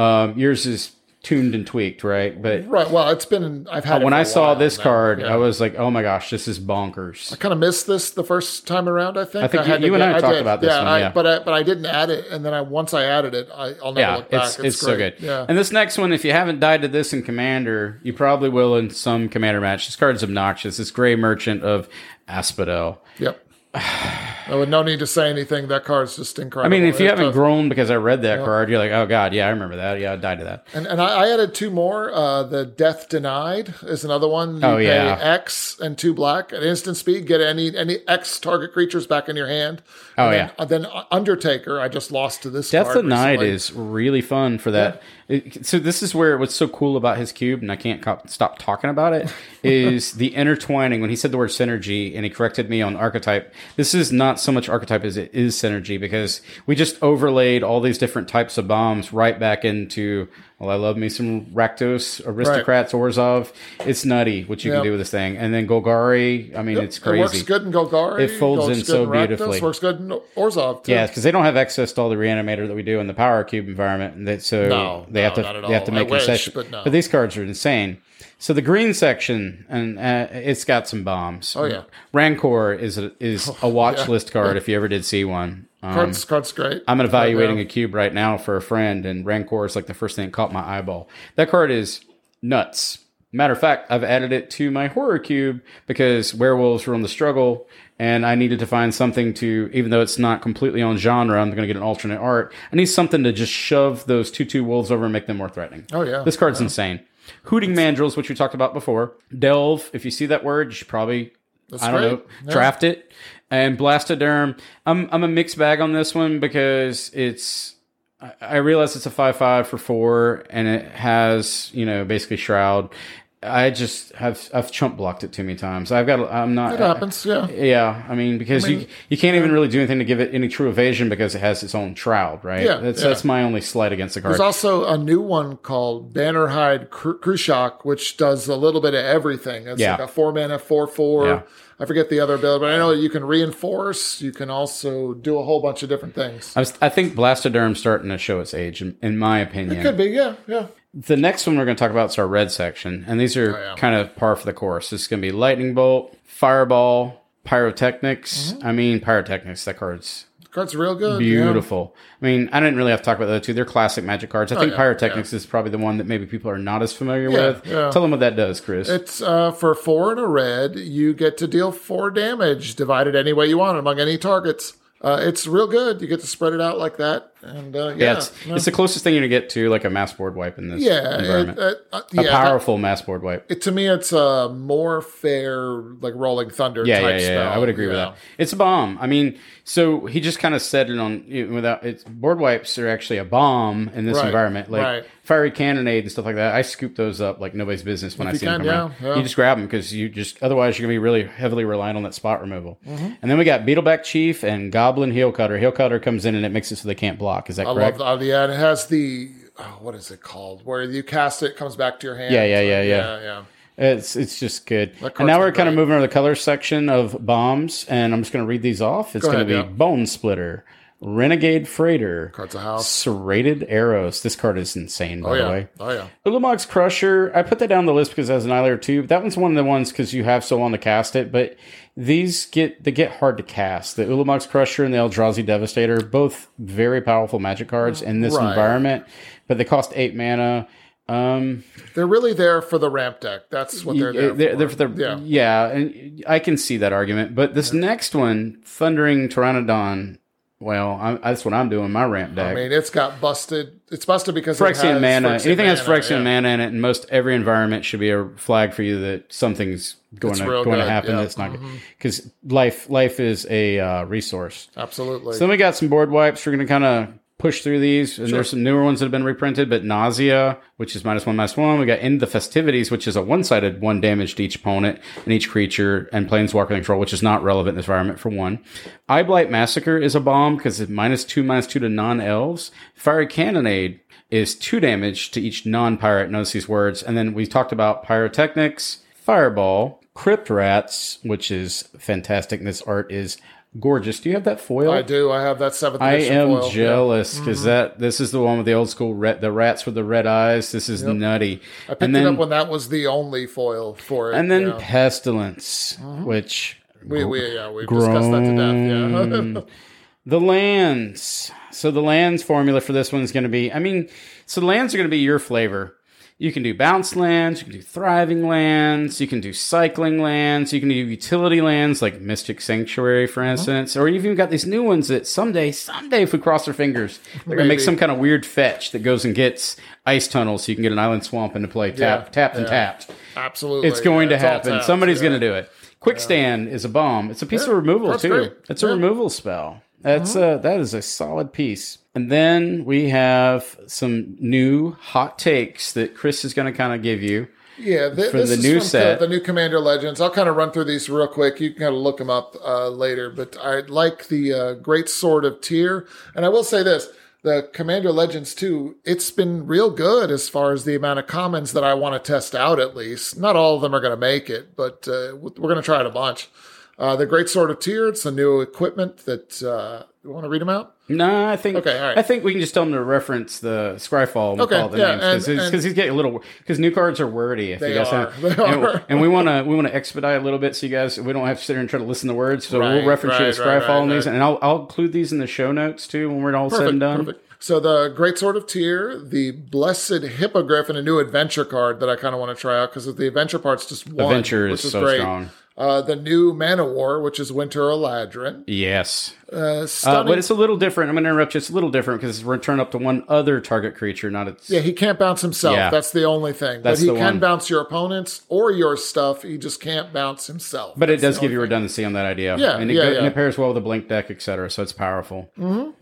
Um, yours is tuned and tweaked, right? But Right. Well, it's been. I've had. it when I saw this now. card, Yeah. I was like, oh my gosh, this is bonkers. I kind of missed this the first time around. I think. I think you- had to you and get- I talked did. about this yeah, one, I, yeah. but I, but I didn't add it, and then I once I added it, I, I'll never yeah, look back. it's it's, so great. good. Yeah. And this next one, if you haven't died to this in Commander, you probably will in some Commander match. This card's obnoxious. This Gray Merchant of Asphodel. Yep. I would no need to say anything. That card's just incredible. I mean, if you It haven't does- grown because I read that card, you're like, oh god, yeah, I remember that. Yeah, I died to that. And, and I, I added two more. Uh, the Death Denied is another one. You Oh, yeah. X and two black at instant speed. Get any any X target creatures back in your hand. Oh, And then, yeah. uh, then Undertaker, I just lost to this. Death Denied is really fun for that. It- so this is where what's so cool about his cube, and I can't stop talking about it, is the intertwining. When he said the word synergy, and he corrected me on archetype, this is not so much archetype as it is synergy because we just overlaid all these different types of bombs right back into. Well, I love me some Rakdos, Aristocrats, Orzhov. It's nutty what you Yeah. can do with this thing, and then Golgari. I mean, it's crazy. It works good in Golgari. It folds in so Rakdos, beautifully. Works good in Orzhov too. Yeah, because they don't have access to all the reanimator that we do in the power cube environment, and they, so No, they have to they have to make wish, concessions. but no. these cards are insane. So the green section, and uh, it's got some bombs. Oh yeah. Rancor is a, is a watch list card if you ever did see one. Um, Cards, cards great. I'm evaluating Yeah. a cube right now for a friend, and Rancor is like the first thing that caught my eyeball. That card is nuts. Matter of fact, I've added it to my horror cube because werewolves were on the struggle, and I needed to find something to, even though it's not completely on genre, I'm going to get an alternate art. I need something to just shove those two two wolves over and make them more threatening. Oh, yeah. this card's insane. Hooting Mandrills, which we talked about before. Delve. If you see that word, you should probably I don't great. know, Yeah. draft it. And Blastoderm, I'm I'm a mixed bag on this one because it's I, I realize it's a five five for four and it has you know basically shroud. I just have I've chump blocked it too many times. I've got I'm not It happens. Yeah. yeah, I mean because you you can't even really do anything to give it any true evasion because it has its own shroud, right? Yeah, that's yeah. that's my only slight against the card. There's also a new one called Bannerhide Krushok, which does a little bit of everything. It's Yeah. like a four mana, four four. Yeah. I forget the other ability, but I know you can reinforce. You can also do a whole bunch of different things. I, was, I think Blastoderm's starting to show its age, in, in my opinion. It Could be, yeah, yeah. The next one we're going to talk about is our red section, and these are Oh, yeah. kind of par for the course. This is going to be lightning bolt, fireball, pyrotechnics. Mm-hmm. I mean, pyrotechnics. That card's the Card's real good. yeah. beautiful. I mean, I didn't really have to talk about the other two. They're classic Magic cards. I think Oh, yeah, pyrotechnics is probably the one that maybe people are not as familiar Yeah, with. yeah. Tell them what that does, Chris. It's uh, for four and a red. You get to deal four damage, divided any way you want among any targets. Uh, it's real good. You get to spread it out like that, and uh, yeah, yeah, it's, no. it's the closest thing you're going to get to like a mass board wipe in this yeah, environment. it, uh, uh, a yeah, powerful mass board wipe. It, to me, it's a more fair, like Rolling Thunder Yeah, type yeah, yeah, spell. yeah. I would agree with that. It's a bomb. I mean, so he just kind of said it on you know, without it's board wipes are actually a bomb in this Right, environment. Like right. fiery cannonade and stuff like that. I scoop those up like nobody's business when I you see them can, yeah, yeah. You just grab them because you just otherwise you're gonna be really heavily reliant on that spot removal. Mm-hmm. And then we got Beetleback Chief and Goblin Heelcutter. Heel Cutter comes in and it makes it so they can't block. Is that I correct? love that. Yeah, and it has the oh, what is it called? Where you cast it, it comes back to your hand. Yeah, yeah, yeah, yeah. yeah, yeah. It's it's just good. And now we're great. kind of moving to the color section of bombs, and I'm just going to read these off. It's Go going to be yeah. Bonesplitter, Renegade Freighter, Cards a house. Serrated Arrows. This card is insane, by Oh the way. oh yeah. Ulamog's Crusher. I put that down the list because it has annihilator too. That one's one of the ones because you have so long to cast it, but these get they get hard to cast. The Ulamog's Crusher and the Eldrazi Devastator, both very powerful magic cards in this Right. environment, but they cost eight mana. Um, They're really there for the ramp deck. That's what they're there they're, for. they're- they're- yeah. yeah, and I can see that argument. But this next one, Thundering Tanadon, Well, I, that's what I'm doing. My ramp deck. I mean, it's got busted. It's busted because it Phyrexian has mana. Phyrexian Anything has Phyrexian yeah. mana in it, and most every environment should be a flag for you that something's going It's to going to good, happen. yeah. Mm-hmm. That's not good because life life is a uh, resource. Absolutely. So then we got some board wipes. We're going to kind of push through these, and there's some newer ones that have been reprinted. But Nausea, which is minus one, minus one. We got End the Festivities, which is a one-sided one damage to each opponent and each creature, and Planeswalker control, which is not relevant in this environment for one. Eyeblight Massacre is a bomb because it's minus two, minus two to non-elves. Fiery Cannonade is two damage to each non-pirate. Notice these words, and then we talked about Pyrotechnics, Fireball, Crypt Rats, which is fantastic. And this art is gorgeous. Do you have that foil? I do. I have that seventh I edition am foil. yeah. jealous because that this is the one with the old school red, the rats with the red eyes. This is nutty. I picked and it up when that was the only foil for it. and then yeah. Mm-hmm. pestilence, which we, we yeah we discussed that to death. Yeah. the lands. So the lands formula for this one is going to be. I mean, so the lands are going to be your flavor. You can do bounce lands, you can do thriving lands, you can do cycling lands, you can do utility lands like Mystic Sanctuary, for Uh-huh. instance, or you've even got these new ones that someday, someday, if we cross our fingers, they're gonna make some kind of weird fetch that goes and gets ice tunnels, so you can get an island swamp into play, tap, Yeah, tapped and yeah. tapped. Absolutely, It's going yeah, to happen. tapped, Somebody's going to do it. Quicksand is a bomb. It's a piece of removal that's too. great. It's a removal spell. That's uh that is a solid piece. And then we have some new hot takes that Chris is going to kind of give you. Yeah, th- for this the is new from set. the, the new Commander Legends. I'll kind of run through these real quick. You can kind of look them up uh, later. But I like the uh, Greatsword of Tyr, and I will say this: the Commander Legends too. It's been real good as far as the amount of commons that I want to test out. At least, not all of them are going to make it, but uh, we're going to try it a bunch. Uh, the Greatsword of Tyr. It's a new equipment that uh, you want to read them out. No, I think Okay, all right. I think we can just tell him to reference the Scryfall and Okay, the yeah, names because he's getting a little because new cards are wordy. If They you guys are. have, They and, are. and we want to we want to expedite a little bit so you guys we don't have to sit here and try to listen to words. So Right, we'll reference you right, to Scryfall right, and these, and I'll I'll include these in the show notes too when we're all said and done. So the Greatsword of Tyr, the Blessed Hippogriff, and a new adventure card that I kind of want to try out because the adventure part's just one, Adventure which is so strong. Uh, the new Man-o'-War, which is Winter Eladrin. Yes. Uh, Uh, but it's a little different. I'm going to interrupt you. It's a little different because it's return up to one other target creature, not its. yeah, he can't bounce himself. Yeah. That's the only thing. That's but he can one. bounce your opponents or your stuff. He just can't bounce himself. But it That's the does give you thing. redundancy on that idea. Yeah, and it, yeah, go- yeah. and it pairs well with the blink deck, etc. So it's powerful.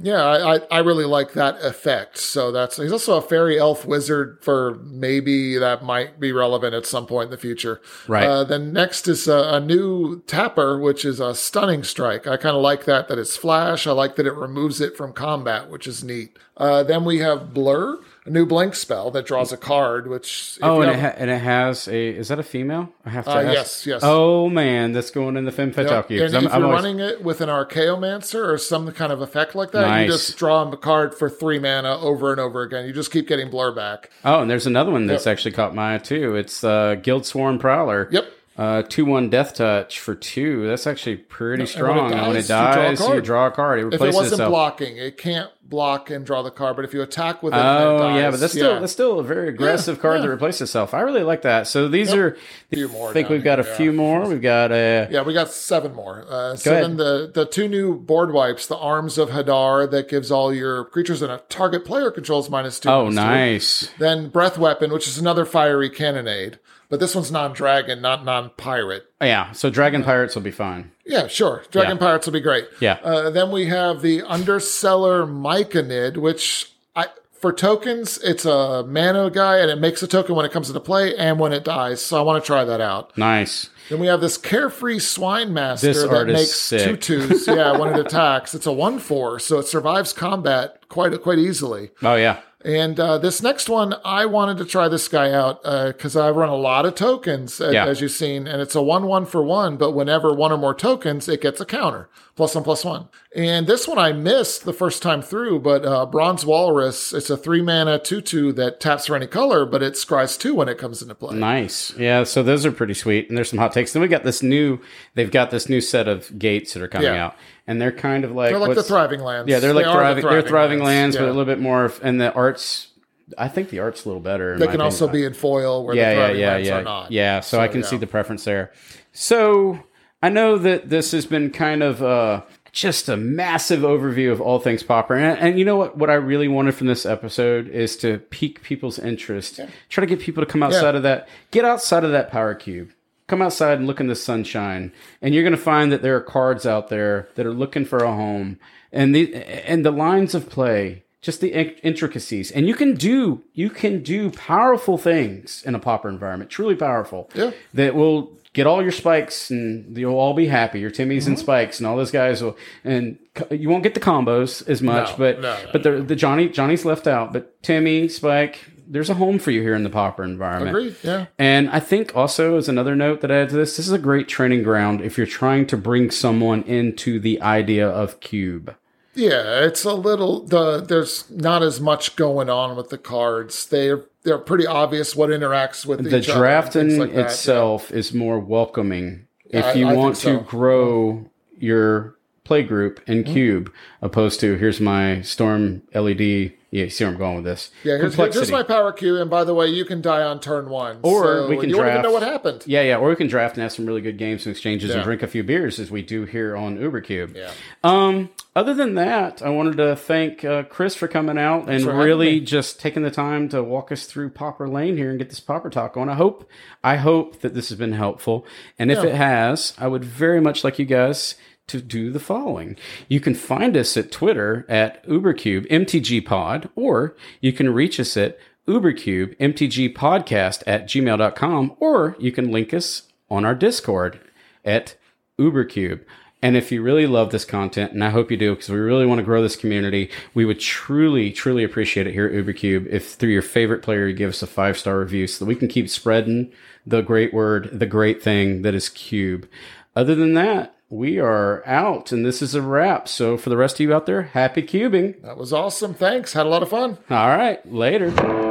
Yeah, I, I, I really like that effect. So that's he's also a fairy elf wizard for maybe that might be relevant at some point in the future. Right. Uh, then next is a, a new tapper, which is a stunning strike. I kind of like that that it's flash. I like that it removes it from combat, which is neat. Uh, then we have blur, a new blink spell that draws a card. Which Oh, and it, ha- and it has a. Is that a female? I have to Uh, yes, yes. Oh man, that's going in the Femme Yep. And if I'm- I'm you're always- running it with an Archaeomancer or some kind of effect like that, Nice. you just draw a card for three mana over and over again. You just keep getting blur back. Oh, and there's another one that's Yep. actually caught my eye too. It's uh, Guildsworn Prowler. Yep. Uh, two one Death Touch for two. That's actually pretty strong. And when it dies, dies, you draw a you card. draw a card. It If it wasn't itself. blocking, it can't block and draw the card. But if you attack with it, and it Oh dies, yeah, but that's still that's still a very aggressive card yeah. that replaces itself. I really like that. So these are. Few more I think we've got a here, few more. We've got a. Yeah, we got seven more. Uh, seven. The the two new board wipes, the Arms of Hadar, that gives all your creatures in a target player controls minus two. Oh, minus two. nice. Then Breath Weapon, which is another fiery cannonade, but this one's non-dragon, not non-pirate. Yeah. So Dragon Pirates will be fine. Yeah, sure. Dragon Yeah. Pirates will be great. Yeah. Uh, then we have the Undercellar Myconid, which I for tokens, it's a mana guy, and it makes a token when it comes into play and when it dies. So I want to try that out. Nice. Then we have this Carefree Swinemaster This that art is makes sick. two twos. Yeah, when it attacks, it's a one four, so it survives combat quite quite easily. Oh yeah. And uh, this next one, I wanted to try this guy out because I run a lot of tokens, Yeah. as you've seen, and it's a one one for one. But whenever one or more tokens, it gets a counter plus one plus one. And this one I missed the first time through, but uh, Bronze Walrus, it's a three mana two two that taps for any color, but it scries two when it comes into play. Nice. Yeah, so those are pretty sweet. And there's some hot takes. Then we got this new they've got this new set of gates that are coming Yeah. out. And they're kind of like They're like the thriving lands. Yeah, they're like They are the thriving they're thriving lands, but Yeah. a little bit more and the art's I think the art's a little better. They can also opinion. be in foil where yeah, the thriving yeah, lands yeah, are not. yeah. So, I can see the preference there. So I know that this has been kind of uh, just a massive overview of all things pauper. And, and you know what? What I really wanted from this episode is to pique people's interest. Try to get people to come outside of that, get outside of that power cube. Come outside and look in the sunshine, and you're going to find that there are cards out there that are looking for a home, and the and the lines of play, just the intricacies, and you can do you can do powerful things in a pauper environment, truly powerful. Yeah. that will get all your spikes, and you'll all be happy. Your Timmys Mm-hmm. and spikes, and all those guys will, and you won't get the combos as much, No, but no, no, but the the Johnny Johnny's left out, but Timmy Spike. There's a home for you here in the pauper environment. Agreed. Yeah. And I think also as another note that I add to this, this is a great training ground if you're trying to bring someone into the idea of cube. Yeah, it's a little the there's not as much going on with the cards. They're they're pretty obvious what interacts with The each other and drafting things like itself is more welcoming Yeah, if you I think want to so. grow your play group in Mm-hmm. cube, opposed to here's my storm LED. Yeah, you see where I'm going with this. Yeah, here's, here's my power cube, and by the way, you can die on turn one. Or so we can you won't even know what happened. Yeah, yeah, or we can draft and have some really good games and exchanges and drink a few beers as we do here on UberCube. Yeah. Um, other than that, I wanted to thank uh, Chris for coming out and really just taking the time to walk us through Pauper Lane here and get this Pauper talk on. I hope, I hope that this has been helpful, and if Yeah. it has, I would very much like you guys to do the following. You can find us at Twitter at UberCube MTG Pod, or you can reach us at UberCube MTG Podcast at gmail.com, or you can link us on our Discord at UberCube. And if you really love this content, and I hope you do, because we really want to grow this community, we would truly, truly appreciate it here at UberCube if through your favorite player you give us a five star review so that we can keep spreading the great word, the great thing that is Cube. Other than that, we are out, and this is a wrap. So for the rest of you out there, happy cubing. That was awesome. Thanks. Had a lot of fun. All right, later.